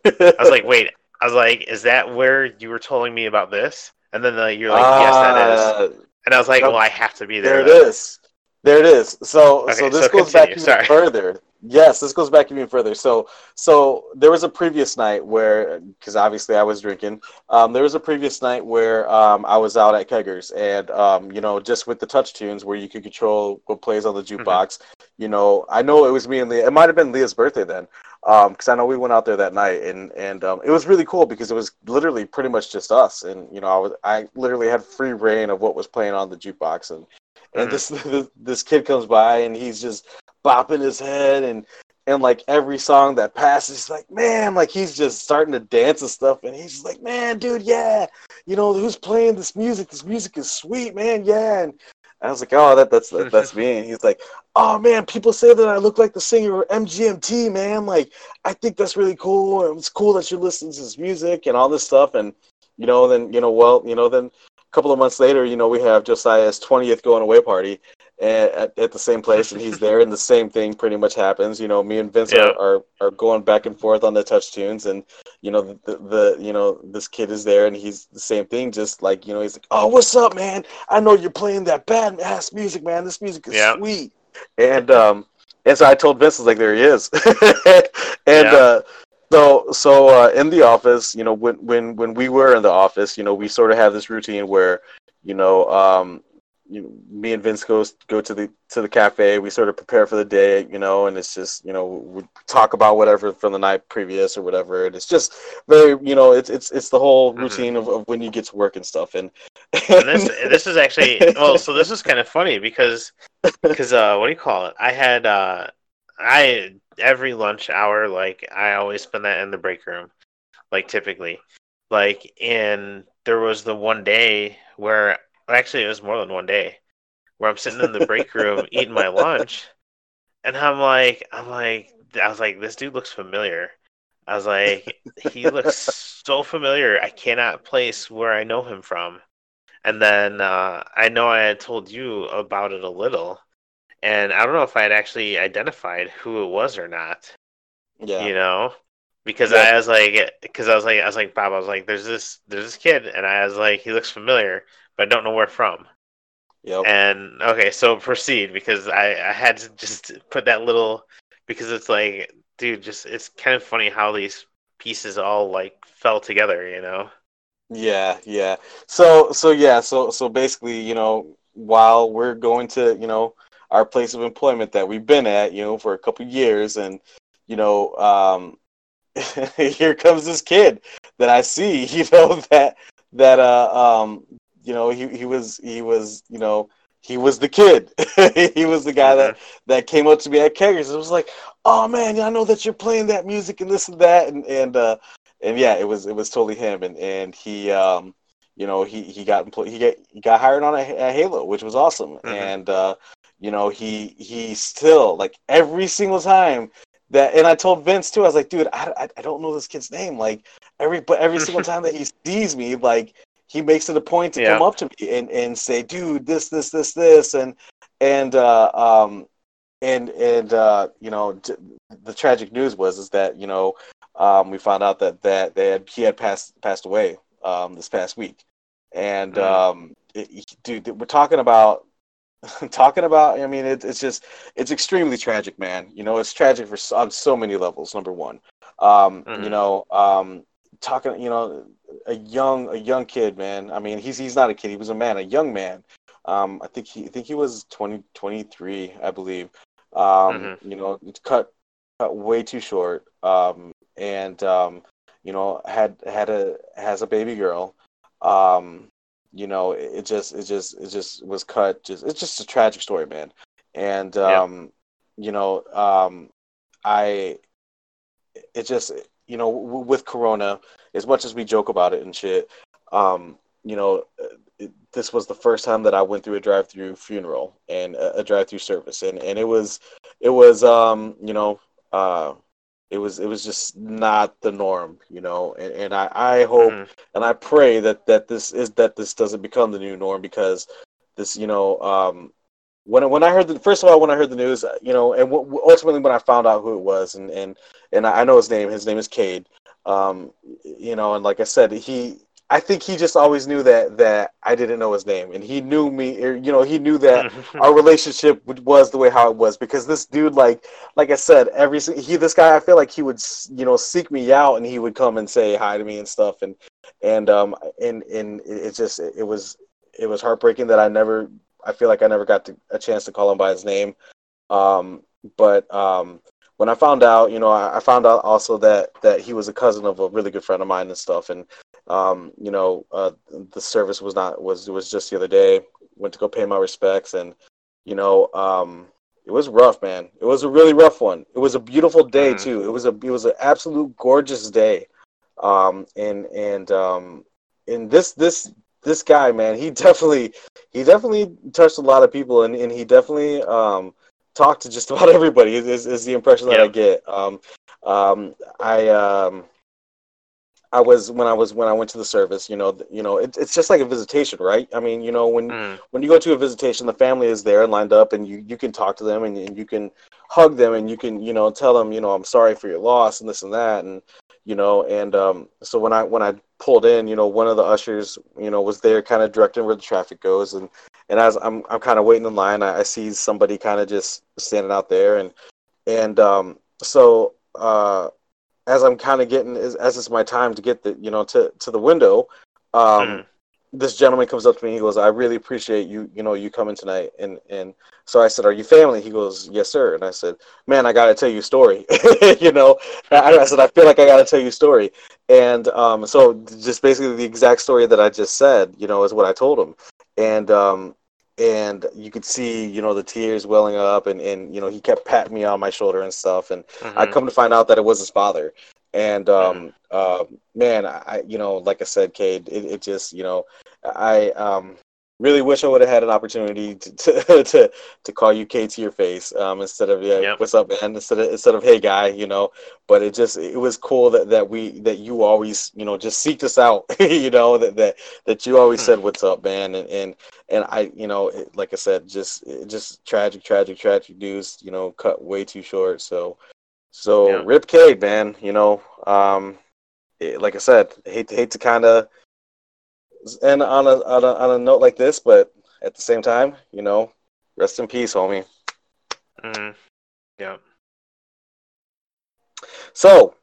I was like wait I was like is that where you were telling me about this and then the, you're like uh, yes that is uh, and I was like well I have to be there. There it is. There it is. So okay, so this so goes continue. back even Sorry. further. Yes, this goes back even further. So, so there was a previous night where, because obviously I was drinking, um, there was a previous night where um, I was out at Keggers, and um, you know, just with the touch tunes where you could control what plays on the mm-hmm. jukebox. Mm-hmm. You know, I know it was me and Leah. It might have been Leah's birthday then, because um, I know we went out there that night, and and um, it was really cool because it was literally pretty much just us, and you know, I was I literally had free reign of what was playing on the jukebox, and and mm-hmm. this this kid comes by and he's just bopping his head and and like every song that passes, he's like, man, like he's just starting to dance and stuff, and he's like, man, dude, yeah, you know who's playing this music? This music is sweet, man, yeah. And I was like, oh, that that's that, that's me. And he's like, oh man, people say that I look like the singer of MGMT, man. Like, I think that's really cool. And it's cool that you're listening to this music and all this stuff. And you know, then you know, well, you know, then couple of months later, you know, we have Josiah's 20th going away party at, at the same place, and he's there, and the same thing pretty much happens. You know, me and Vince yeah. are, are, are going back and forth on the touch tunes, and you know, the, the you know this kid is there, and he's the same thing. Just like you know, he's like, "Oh, what's up, man? I know you're playing that bad ass music, man. This music is yeah. sweet." And um, and so I told Vince, I was like, "There he is," and yeah. uh so, so uh, in the office, you know, when when when we were in the office, you know, we sort of have this routine where, you know, um, you know, me and Vince goes go to the to the cafe. We sort of prepare for the day, you know, and it's just you know we talk about whatever from the night previous or whatever. And it's just very you know it's it's it's the whole mm-hmm. routine mm-hmm. of, of when you get to work and stuff. And, and this this is actually well, so this is kind of funny because because uh, what do you call it? I had uh, I every lunch hour like I always spend that in the break room, like typically, like and there was the one day where actually it was more than one day where I'm sitting in the break room eating my lunch, and I'm like, I'm like, I was like, this dude looks familiar. I was like, he looks so familiar. I cannot place where I know him from. And then uh, I know I had told you about it a little, and I don't know if I had actually identified who it was or not. Yeah, you know, because yeah. I was like, because I was like, I was like, Bob, I was like, there's this, there's this kid, and I was like, he looks familiar, but I don't know where from. Yep. And okay, so proceed because I, I had to just put that little because it's like, dude, just it's kind of funny how these pieces all like fell together, you know. Yeah, yeah. So so yeah, so so basically, you know, while we're going to, you know, our place of employment that we've been at, you know, for a couple years and you know, um here comes this kid that I see, you know, that that uh um you know, he, he was he was, you know, he was the kid. he was the guy mm-hmm. that that came up to me at Keggers. It was like, oh man, I know that you're playing that music and this and that, and and uh, and yeah, it was it was totally him, and and he um, you know, he he got he got he got hired on a, a Halo, which was awesome, mm-hmm. and uh, you know, he he still like every single time that, and I told Vince too. I was like, dude, I, I, I don't know this kid's name. Like every but every single time that he sees me, like he makes it a point to yeah. come up to me and, and say, dude, this, this, this, this, and and uh, um, and and uh, you know, t- the tragic news was is that you know um, we found out that that they had he had passed passed away um, this past week, and mm. um, it, dude, we're talking about talking about. I mean, it, it's just it's extremely tragic, man. You know, it's tragic for on so many levels. Number one, um, mm-hmm. you know, um, talking, you know, a young a young kid, man. I mean, he's he's not a kid. He was a man, a young man. Um, I think he I think he was 20, 23, I believe. Um, mm-hmm. You know, cut cut way too short. Um, and um, you know, had had a has a baby girl. Um, you know, it, it just it just it just was cut. Just it's just a tragic story, man. And um, yeah. you know, um, I it just you know, w- with Corona, as much as we joke about it and shit, um, you know, it, this was the first time that I went through a drive-through funeral and a, a drive-through service, and and it was, it was, um, you know, uh, it was it was just not the norm, you know, and, and I I hope mm-hmm. and I pray that that this is that this doesn't become the new norm because this, you know, um, when when I heard the first of all when I heard the news, you know, and w- ultimately when I found out who it was, and and and I know his name. His name is Cade. Um, you know, and like I said, he. I think he just always knew that that I didn't know his name, and he knew me. Or, you know, he knew that our relationship was the way how it was because this dude, like, like I said, every he this guy, I feel like he would, you know, seek me out, and he would come and say hi to me and stuff, and and um and and it just it was it was heartbreaking that I never I feel like I never got to, a chance to call him by his name. Um, but um, when I found out, you know, I, I, found out also that that he was a cousin of a really good friend of mine and stuff. And um, you know, uh, the service was not was was just the other day. Went to go pay my respects, and you know, um, it was rough, man. It was a really rough one. It was a beautiful day mm-hmm. too. It was a it was an absolute gorgeous day. Um, and and um, and this this this guy, man, he definitely he definitely touched a lot of people, and, and he definitely um, talked to just about everybody. Is, is the impression that yeah. I get. Um, um, I um, I was when I was when I went to the service. You know, you know, it, it's just like a visitation, right? I mean, you know, when mm. when you go to a visitation, the family is there and lined up, and you you can talk to them, and, and you can hug them, and you can you know tell them, you know, I'm sorry for your loss and this and that, and you know, and um, so when I when I pulled in, you know, one of the ushers, you know, was there kind of directing where the traffic goes, and and as I'm I'm kind of waiting in line, I, I see somebody kind of just standing out there, and and um, so uh, as I'm kind of getting as, as it's my time to get the you know to to the window, um, mm. this gentleman comes up to me. He goes, "I really appreciate you, you know, you coming tonight." And and so I said, "Are you family?" He goes, "Yes, sir." And I said, "Man, I got to tell you a story." you know, I, I, said, "I feel like I got to tell you a story." And um, so just basically the exact story that I just said, you know, is what I told him. And um, and you could see, you know, the tears welling up, and and you know, he kept patting me on my shoulder and stuff. And mm-hmm. I come to find out that it was his father. And um, uh, man, I you know, like I said, Cade, it, it just you know, I um, really wish I would have had an opportunity to to, to, to call you K to your face um, instead of yeah, yep. what's up, man? Instead of instead of hey guy, you know. But it just it was cool that, that we that you always you know just seeked us out, you know that that that you always said what's up, man, and and and I you know like I said, just just tragic, tragic, tragic news, you know, cut way too short. So so yeah. Rip K man, you know, um, it, like I said, hate to hate to kind of end on a, on a on a note like this, but at the same time, you know, rest in peace, homie. Mm. Yeah. So,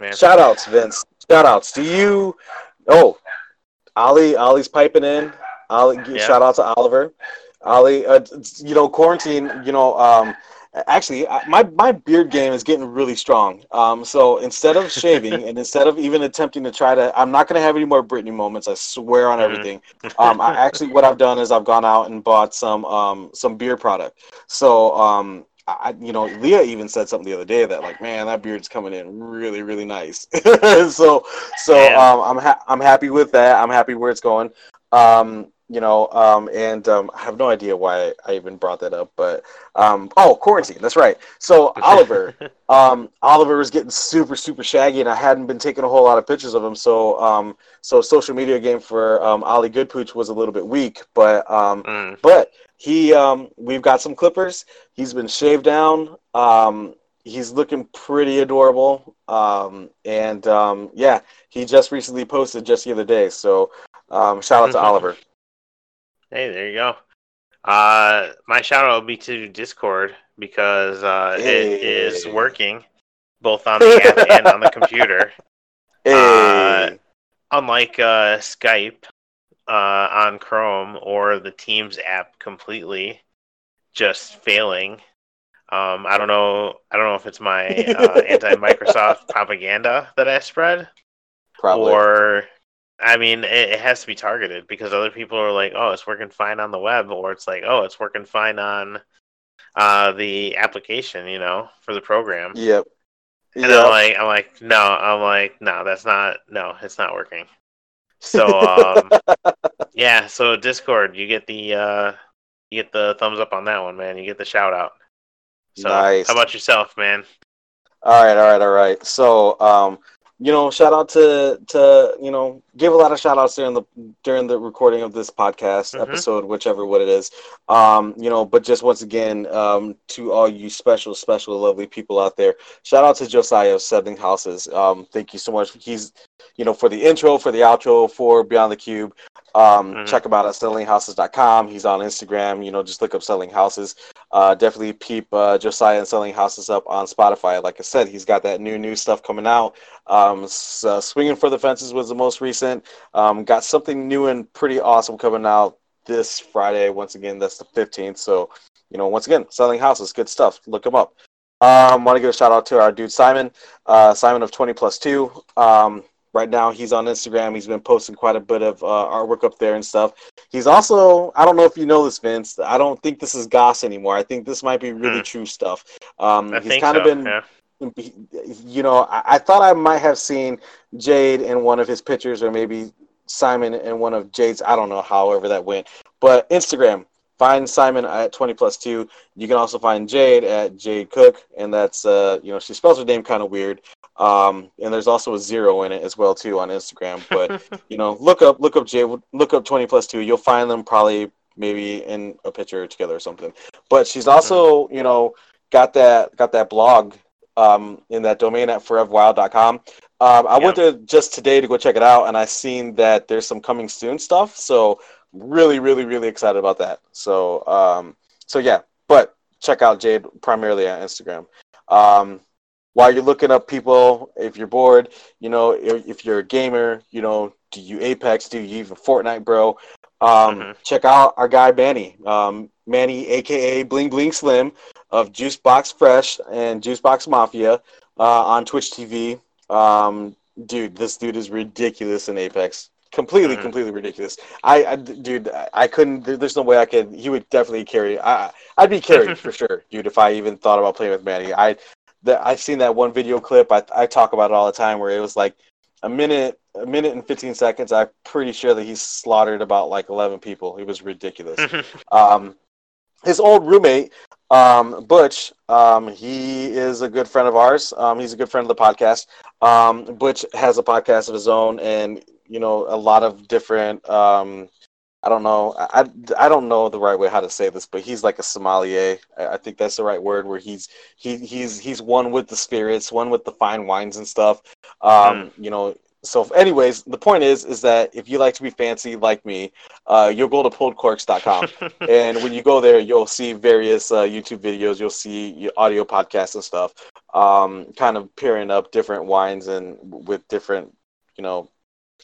man. shout outs, Vince. Shout outs. Do you? Oh, Ali. Ali's piping in. Ali. Yeah. Shout out to Oliver. Ali. Uh, you know, quarantine. You know, um, Actually, my my beard game is getting really strong. Um, so instead of shaving and instead of even attempting to try to, I'm not going to have any more Britney moments. I swear on mm-hmm. everything. Um, I actually what I've done is I've gone out and bought some um some beard product. So um, I, you know, Leah even said something the other day that like, man, that beard's coming in really, really nice. so, so um, I'm ha- I'm happy with that. I'm happy where it's going. Um, you know, um, and um, I have no idea why I even brought that up, but um, oh, quarantine. That's right. So Oliver, um, Oliver was getting super, super shaggy, and I hadn't been taking a whole lot of pictures of him. So, um, so social media game for um, Ollie Goodpooch was a little bit weak, but um, mm. but he, um, we've got some clippers. He's been shaved down. Um, he's looking pretty adorable. Um, and um, yeah, he just recently posted just the other day. So um, shout out to Oliver. Hey, there you go. Uh, my shout out will be to Discord because uh, hey. it is working both on the app and on the computer. Hey. Uh, unlike uh, Skype uh, on Chrome or the Teams app completely just failing. Um, I don't know. I don't know if it's my uh, anti-Microsoft propaganda that I spread, Probably. or I mean, it, it, has to be targeted because other people are like, "Oh, it's working fine on the web," or it's like, "Oh, it's working fine on uh, the application," you know, for the program. Yep. And yep. I'm like, I'm like, no, I'm like, no, that's not, no, it's not working. So, um, yeah, so Discord, you get the, uh, you get the thumbs up on that one, man. You get the shout out. So, nice. how about yourself, man? All right, all right, all right. So, um, you know, shout out to to you know, give a lot of shout outs during the during the recording of this podcast mm-hmm. episode, whichever what it is. Um, you know, but just once again, um, to all you special, special, lovely people out there, shout out to Josiah of Selling Houses. Um, thank you so much. He's you know, for the intro, for the outro, for Beyond the Cube. Um, mm-hmm. Check him out at sellinghouses.com. He's on Instagram. You know, just look up Selling Houses. Uh, definitely peep uh, Josiah and Selling Houses up on Spotify. Like I said, he's got that new new stuff coming out. Um, so Swinging for the Fences was the most recent. Um, got something new and pretty awesome coming out this Friday. Once again, that's the 15th. So, you know, once again, Selling Houses, good stuff. Look him up. Um, want to give a shout out to our dude Simon, uh, Simon of 20 plus 2. Um, Right now, he's on Instagram. He's been posting quite a bit of uh, artwork up there and stuff. He's also, I don't know if you know this, Vince. I don't think this is goss anymore. I think this might be really hmm. true stuff. Um, I he's kind of so, been. Yeah you know, I, I, thought I might have seen Jade in one of his pictures, or maybe Simon in one of Jade's. I don't know, however that went. But Instagram, find Simon at 20 plus 2. You can also find Jade at Jade Cook, and that's, uh, you know, she spells her name kind of weird. Um, and there's also a zero in it as well too on Instagram. But you know, look up look up Jade, look up twenty plus two. You'll find them probably maybe in a picture together or something. But she's also you know got that got that blog um, in that domain at foreverwild.com. Um, I yep. went there just today to go check it out, and I seen that there's some coming soon stuff. So really, really, really excited about that. So um, so yeah, but check out Jade primarily on Instagram. Um, while you're looking up people, if you're bored, you know, if, if you're a gamer, you know, Do you Apex? Do you even Fortnite, bro? Um, Mhm. Check out our guy Manny, um, Manny, aka Bling Bling Slim of Juicebox Fresh and Juicebox Mafia uh, on Twitch TV. Um, dude, this dude is ridiculous in Apex. Completely, Mhm. completely ridiculous. I, I, dude, I couldn't. There's no way I could. He would definitely carry. I, I'd be carried for sure, dude. If I even thought about playing with Manny, I, the, I've seen that one video clip. I, I talk about it all the time where it was like a minute, a minute and 15 seconds. I'm pretty sure that he slaughtered about like 11 people. It was ridiculous. Um, his old roommate, um, Butch, um, he is a good friend of ours. Um, he's a good friend of the podcast. Um, Butch has a podcast of his own, and you know a lot of different. Um, I don't know. I, I don't know the right way how to say this, but he's like a sommelier. I, think that's the right word. Where he's he he's he's one with the spirits, one with the fine wines and stuff. Um, You know. So, anyways, the point is, is that if you like to be fancy like me, uh, you'll go to pulledcorks.com and when you go there you'll see various uh, youtube videos you'll see your audio podcasts and stuff um, kind of pairing up different wines and with different you know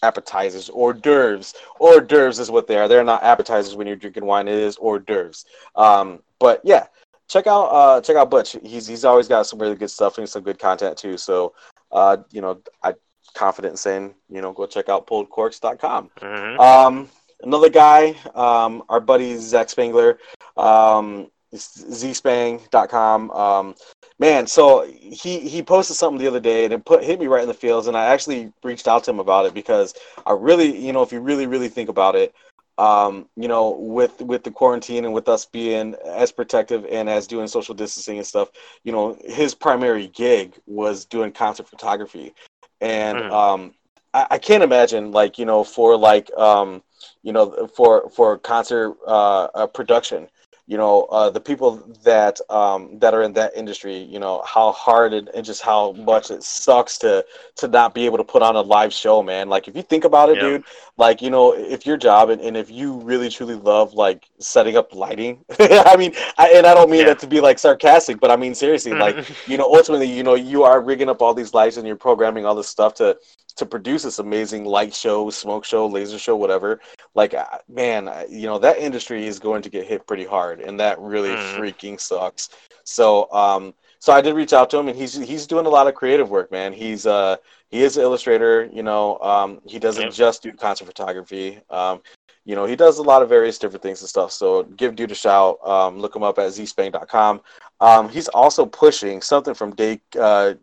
appetizers hors d'oeuvres. Hors d'oeuvres is what they are. They're not appetizers when you're drinking wine. It is hors d'oeuvres. Um, but yeah check out uh, check out butch. He's he's always got some really good stuff and some good content too. So uh, you know i confident in saying you know go check out pulledcorks.com Mhm. um, another guy, um, our buddy Zach Spangler, um, zspang.com. Um, man, so he he posted something the other day and it put hit me right in the feels, and I actually reached out to him about it because I really, you know, if you really really think about it. Um, you know, with with the quarantine and with us being as protective and as doing social distancing and stuff, you know, his primary gig was doing concert photography, and Mhm. um, I, I can't imagine like you know for like um, you know for for concert uh, uh, production you know uh, the people that um, that are in that industry you know how hard it, and just how much it sucks to to not be able to put on a live show man like if you think about it Yeah. dude like you know if your job and, and if you really truly love like setting up lighting i mean I, and i don't mean Yeah. that to be like sarcastic but i mean seriously like you know ultimately you know you are rigging up all these lights and you're programming all this stuff to to produce this amazing light show smoke show laser show whatever like uh, man you know that industry is going to get hit pretty hard and that really Mhm. freaking sucks so um so i did reach out to him and he's he's doing a lot of creative work man he's uh he is an illustrator you know um he doesn't Yep. just do concert photography um you know he does a lot of various different things and stuff so give dude a shout um look him up at zspang.com um he's also pushing something from day uh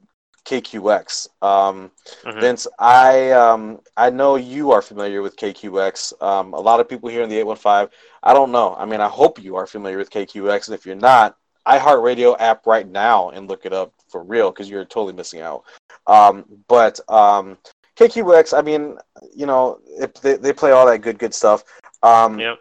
KQX. Um, Mhm. Vince, I um, I know you are familiar with KQX. Um, a lot of people here in the 815, I don't know. I mean, I hope you are familiar with KQX, and if you're not, iHeartRadio app right now and look it up for real because you're totally missing out. Um, but um, KQX, I mean, you know, if they, they play all that good good stuff. Um, Yep.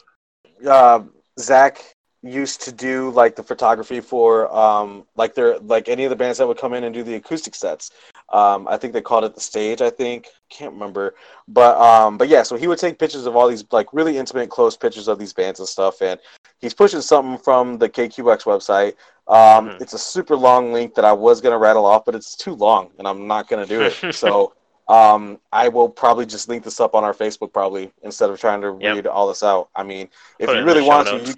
uh, Zach used to do like the photography for um like their like any of the bands that would come in and do the acoustic sets. Um, I think they called it the stage. I think can't remember, but um, but yeah. So he would take pictures of all these like really intimate, close pictures of these bands and stuff, and he's pushing something from the KQX website. Um, Mhm. It's a super long link that I was gonna rattle off, but it's too long, and I'm not gonna do it. so um, I will probably just link this up on our Facebook probably instead of trying to Yep. read all this out. I mean, if Put you really want to, you,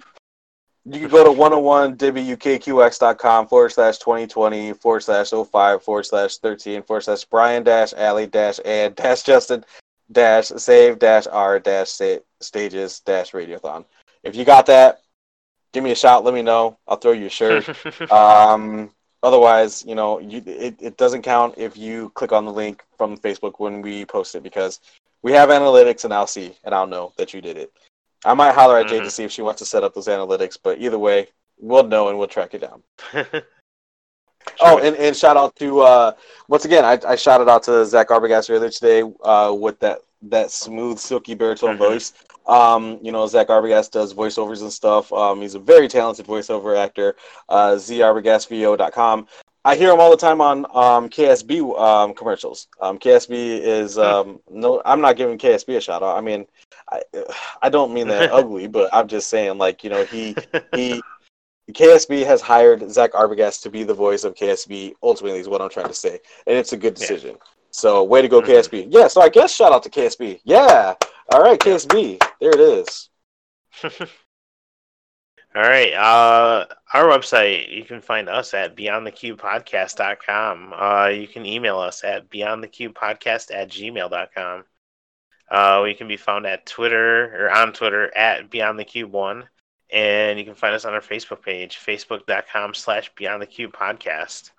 you can go to 101wkqx.com forward slash 2020 forward slash 05 forward slash 13 forward slash Brian dash Alley dash and dash Justin dash save dash R dash stages dash radiothon. If you got that, give me a shout. Let me know. I'll throw you a shirt. Um, otherwise, you know, you, it, it doesn't count if you click on the link from Facebook when we post it because we have analytics and I'll see and I'll know that you did it. I might holler at Jade to see if she wants to set up those analytics, but either way, we'll know and we'll track it down. Oh, and, and shout out to uh, once again, I, I shouted out to Zach Arbogast earlier today uh, with that that smooth, silky baritone Mhm. voice. Um, you know, Zach Arbogast does voiceovers and stuff. Um, he's a very talented voiceover actor. Uh, zarbogastvo.com. I hear him all the time on um, KSB um, commercials. Um, KSB is um, no, I'm not giving KSB a shout out. I mean, I I don't mean that ugly, but I'm just saying like you know he he KSB has hired Zach Arbogast to be the voice of KSB. Ultimately, is what I'm trying to say, and it's a good Yeah. decision. So way to go, Mhm. KSB. Yeah, so I guess shout out to KSB. Yeah. All right, KSB. There it is. All right. Uh, our website, you can find us at beyondthecubepodcast.com. Uh, you can email us at beyondthecubepodcast at gmail.com. Uh, we can be found at Twitter or on Twitter at Beyond the Cube One, And you can find us on our Facebook page, facebook.com slash beyondthecubepodcast.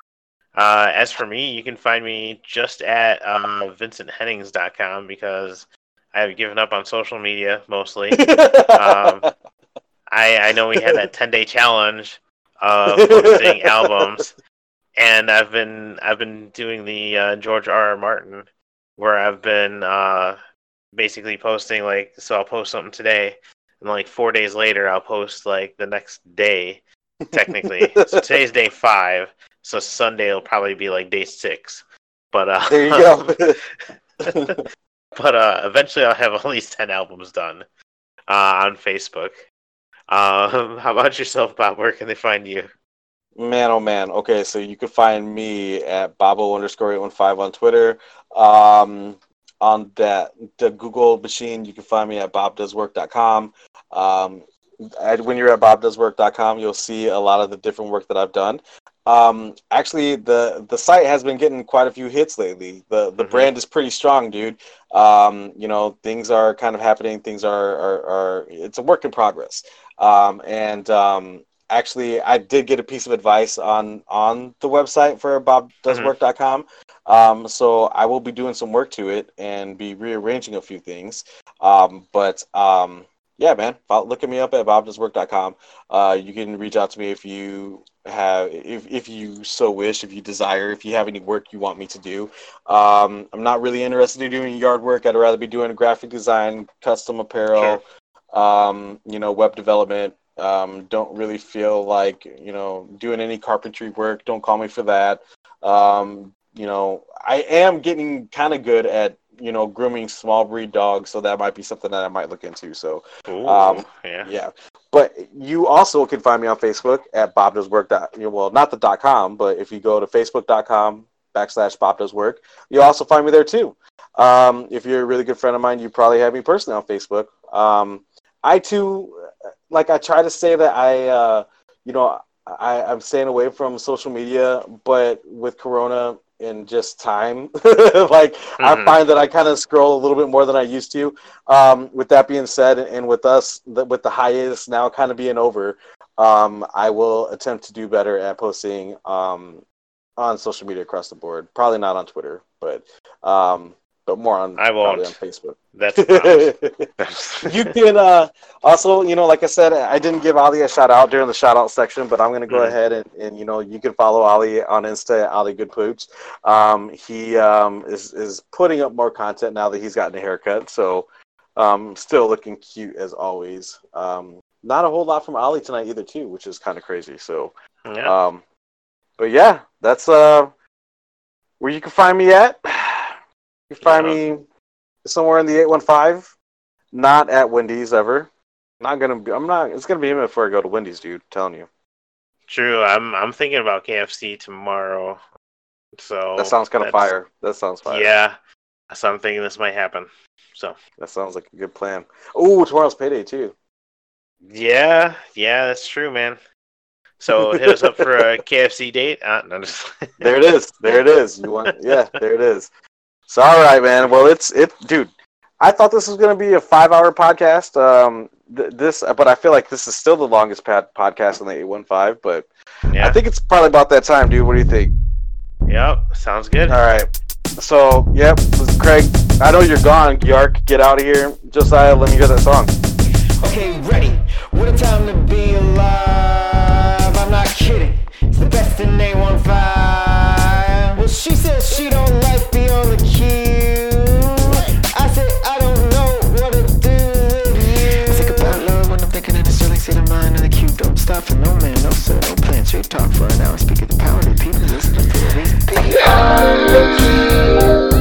Uh, as for me, you can find me just at uh, vincenthennings.com because I have given up on social media mostly. Um, I, I know we had that 10 day challenge of posting albums, and I've been I've been doing the uh, George R. R. Martin, where I've been uh, basically posting like so I'll post something today, and like four days later I'll post like the next day, technically. so today's day five, so Sunday will probably be like day six. But uh, there you go. but uh, eventually I'll have at least ten albums done uh, on Facebook. Um, how about yourself, Bob? Where can they find you? Man, oh man. Okay, so you can find me at Bobo underscore 815 on Twitter. Um, on that the Google machine, you can find me at bobdoeswork.com. Um, and when you're at bobdoeswork.com, you'll see a lot of the different work that I've done. Um, actually, the the site has been getting quite a few hits lately. The the Mhm. brand is pretty strong, dude. Um, you know, things are kind of happening. Things are are, are it's a work in progress. Um, and um, actually, I did get a piece of advice on on the website for bobdoeswork.com. Um, so I will be doing some work to it and be rearranging a few things. Um, but um, yeah, man, follow, look at me up at bobdoeswork.com. Uh, you can reach out to me if you have if, if you so wish if you desire if you have any work you want me to do um, i'm not really interested in doing yard work i'd rather be doing graphic design custom apparel um, you know web development um, don't really feel like you know doing any carpentry work don't call me for that um, you know i am getting kind of good at you know grooming small breed dogs so that might be something that i might look into so Ooh, Um, yeah. yeah, but you also can find me on Facebook at Bob Does Work. dot- Well, not the dot com, but if you go to facebook.com backslash Bob Does Work, you'll also find me there too. Um, if you're a really good friend of mine, you probably have me personally on Facebook. Um, I too, like I try to say that I, uh, you know, I, I'm staying away from social media, but with Corona and just time, like I Mhm. find that I kind of scroll a little bit more than I used to. Um, with that being said, and with us, the, with the hiatus now kind of being over, um, I will attempt to do better at posting um, on social media across the board. Probably not on Twitter, but um, but more on I won't. on Facebook. That's you can uh, also, you know, like I said, I didn't give Ali a shout out during the shout out section, but I'm going to go Mhm. ahead and, and, you know, you can follow Ali on Insta at Ali Good Poops. Um, he um, is, is putting up more content now that he's gotten a haircut. So um, still looking cute as always. Um, not a whole lot from Ali tonight either, too, which is kind of crazy. So, yeah. um, but yeah, that's uh, where you can find me at. You can find me somewhere in the 815, not at Wendy's ever. Not gonna be. I'm not. It's gonna be him before I go to Wendy's, dude. telling you. True. I'm I'm thinking about KFC tomorrow. So That sounds kind of fire. That sounds fire. Yeah. So I'm thinking this might happen. So That sounds like a good plan. Oh, tomorrow's payday too. yeah, yeah, that's true, man. So hit us up for a KFC date. Uh, no, just There it is. There it is. You want? Yeah, there it is. So all right, man. Well, it's it, dude. I thought this was gonna be a five-hour podcast. Um, th- this, but I feel like this is still the longest pad- podcast in the 815. But yeah. I think it's probably about that time, dude. What do you think? Yep. Sounds good. All right. So, yep, Craig. I know you're gone. Yark, get out of here. Josiah, let me hear that song. Okay, ready. What a time to be alive. I'm not kidding. It's the best in 815. stop for no man, no sir, no plan. Straight talk for an hour. Speak of the power of the people. Listen to the reason. Be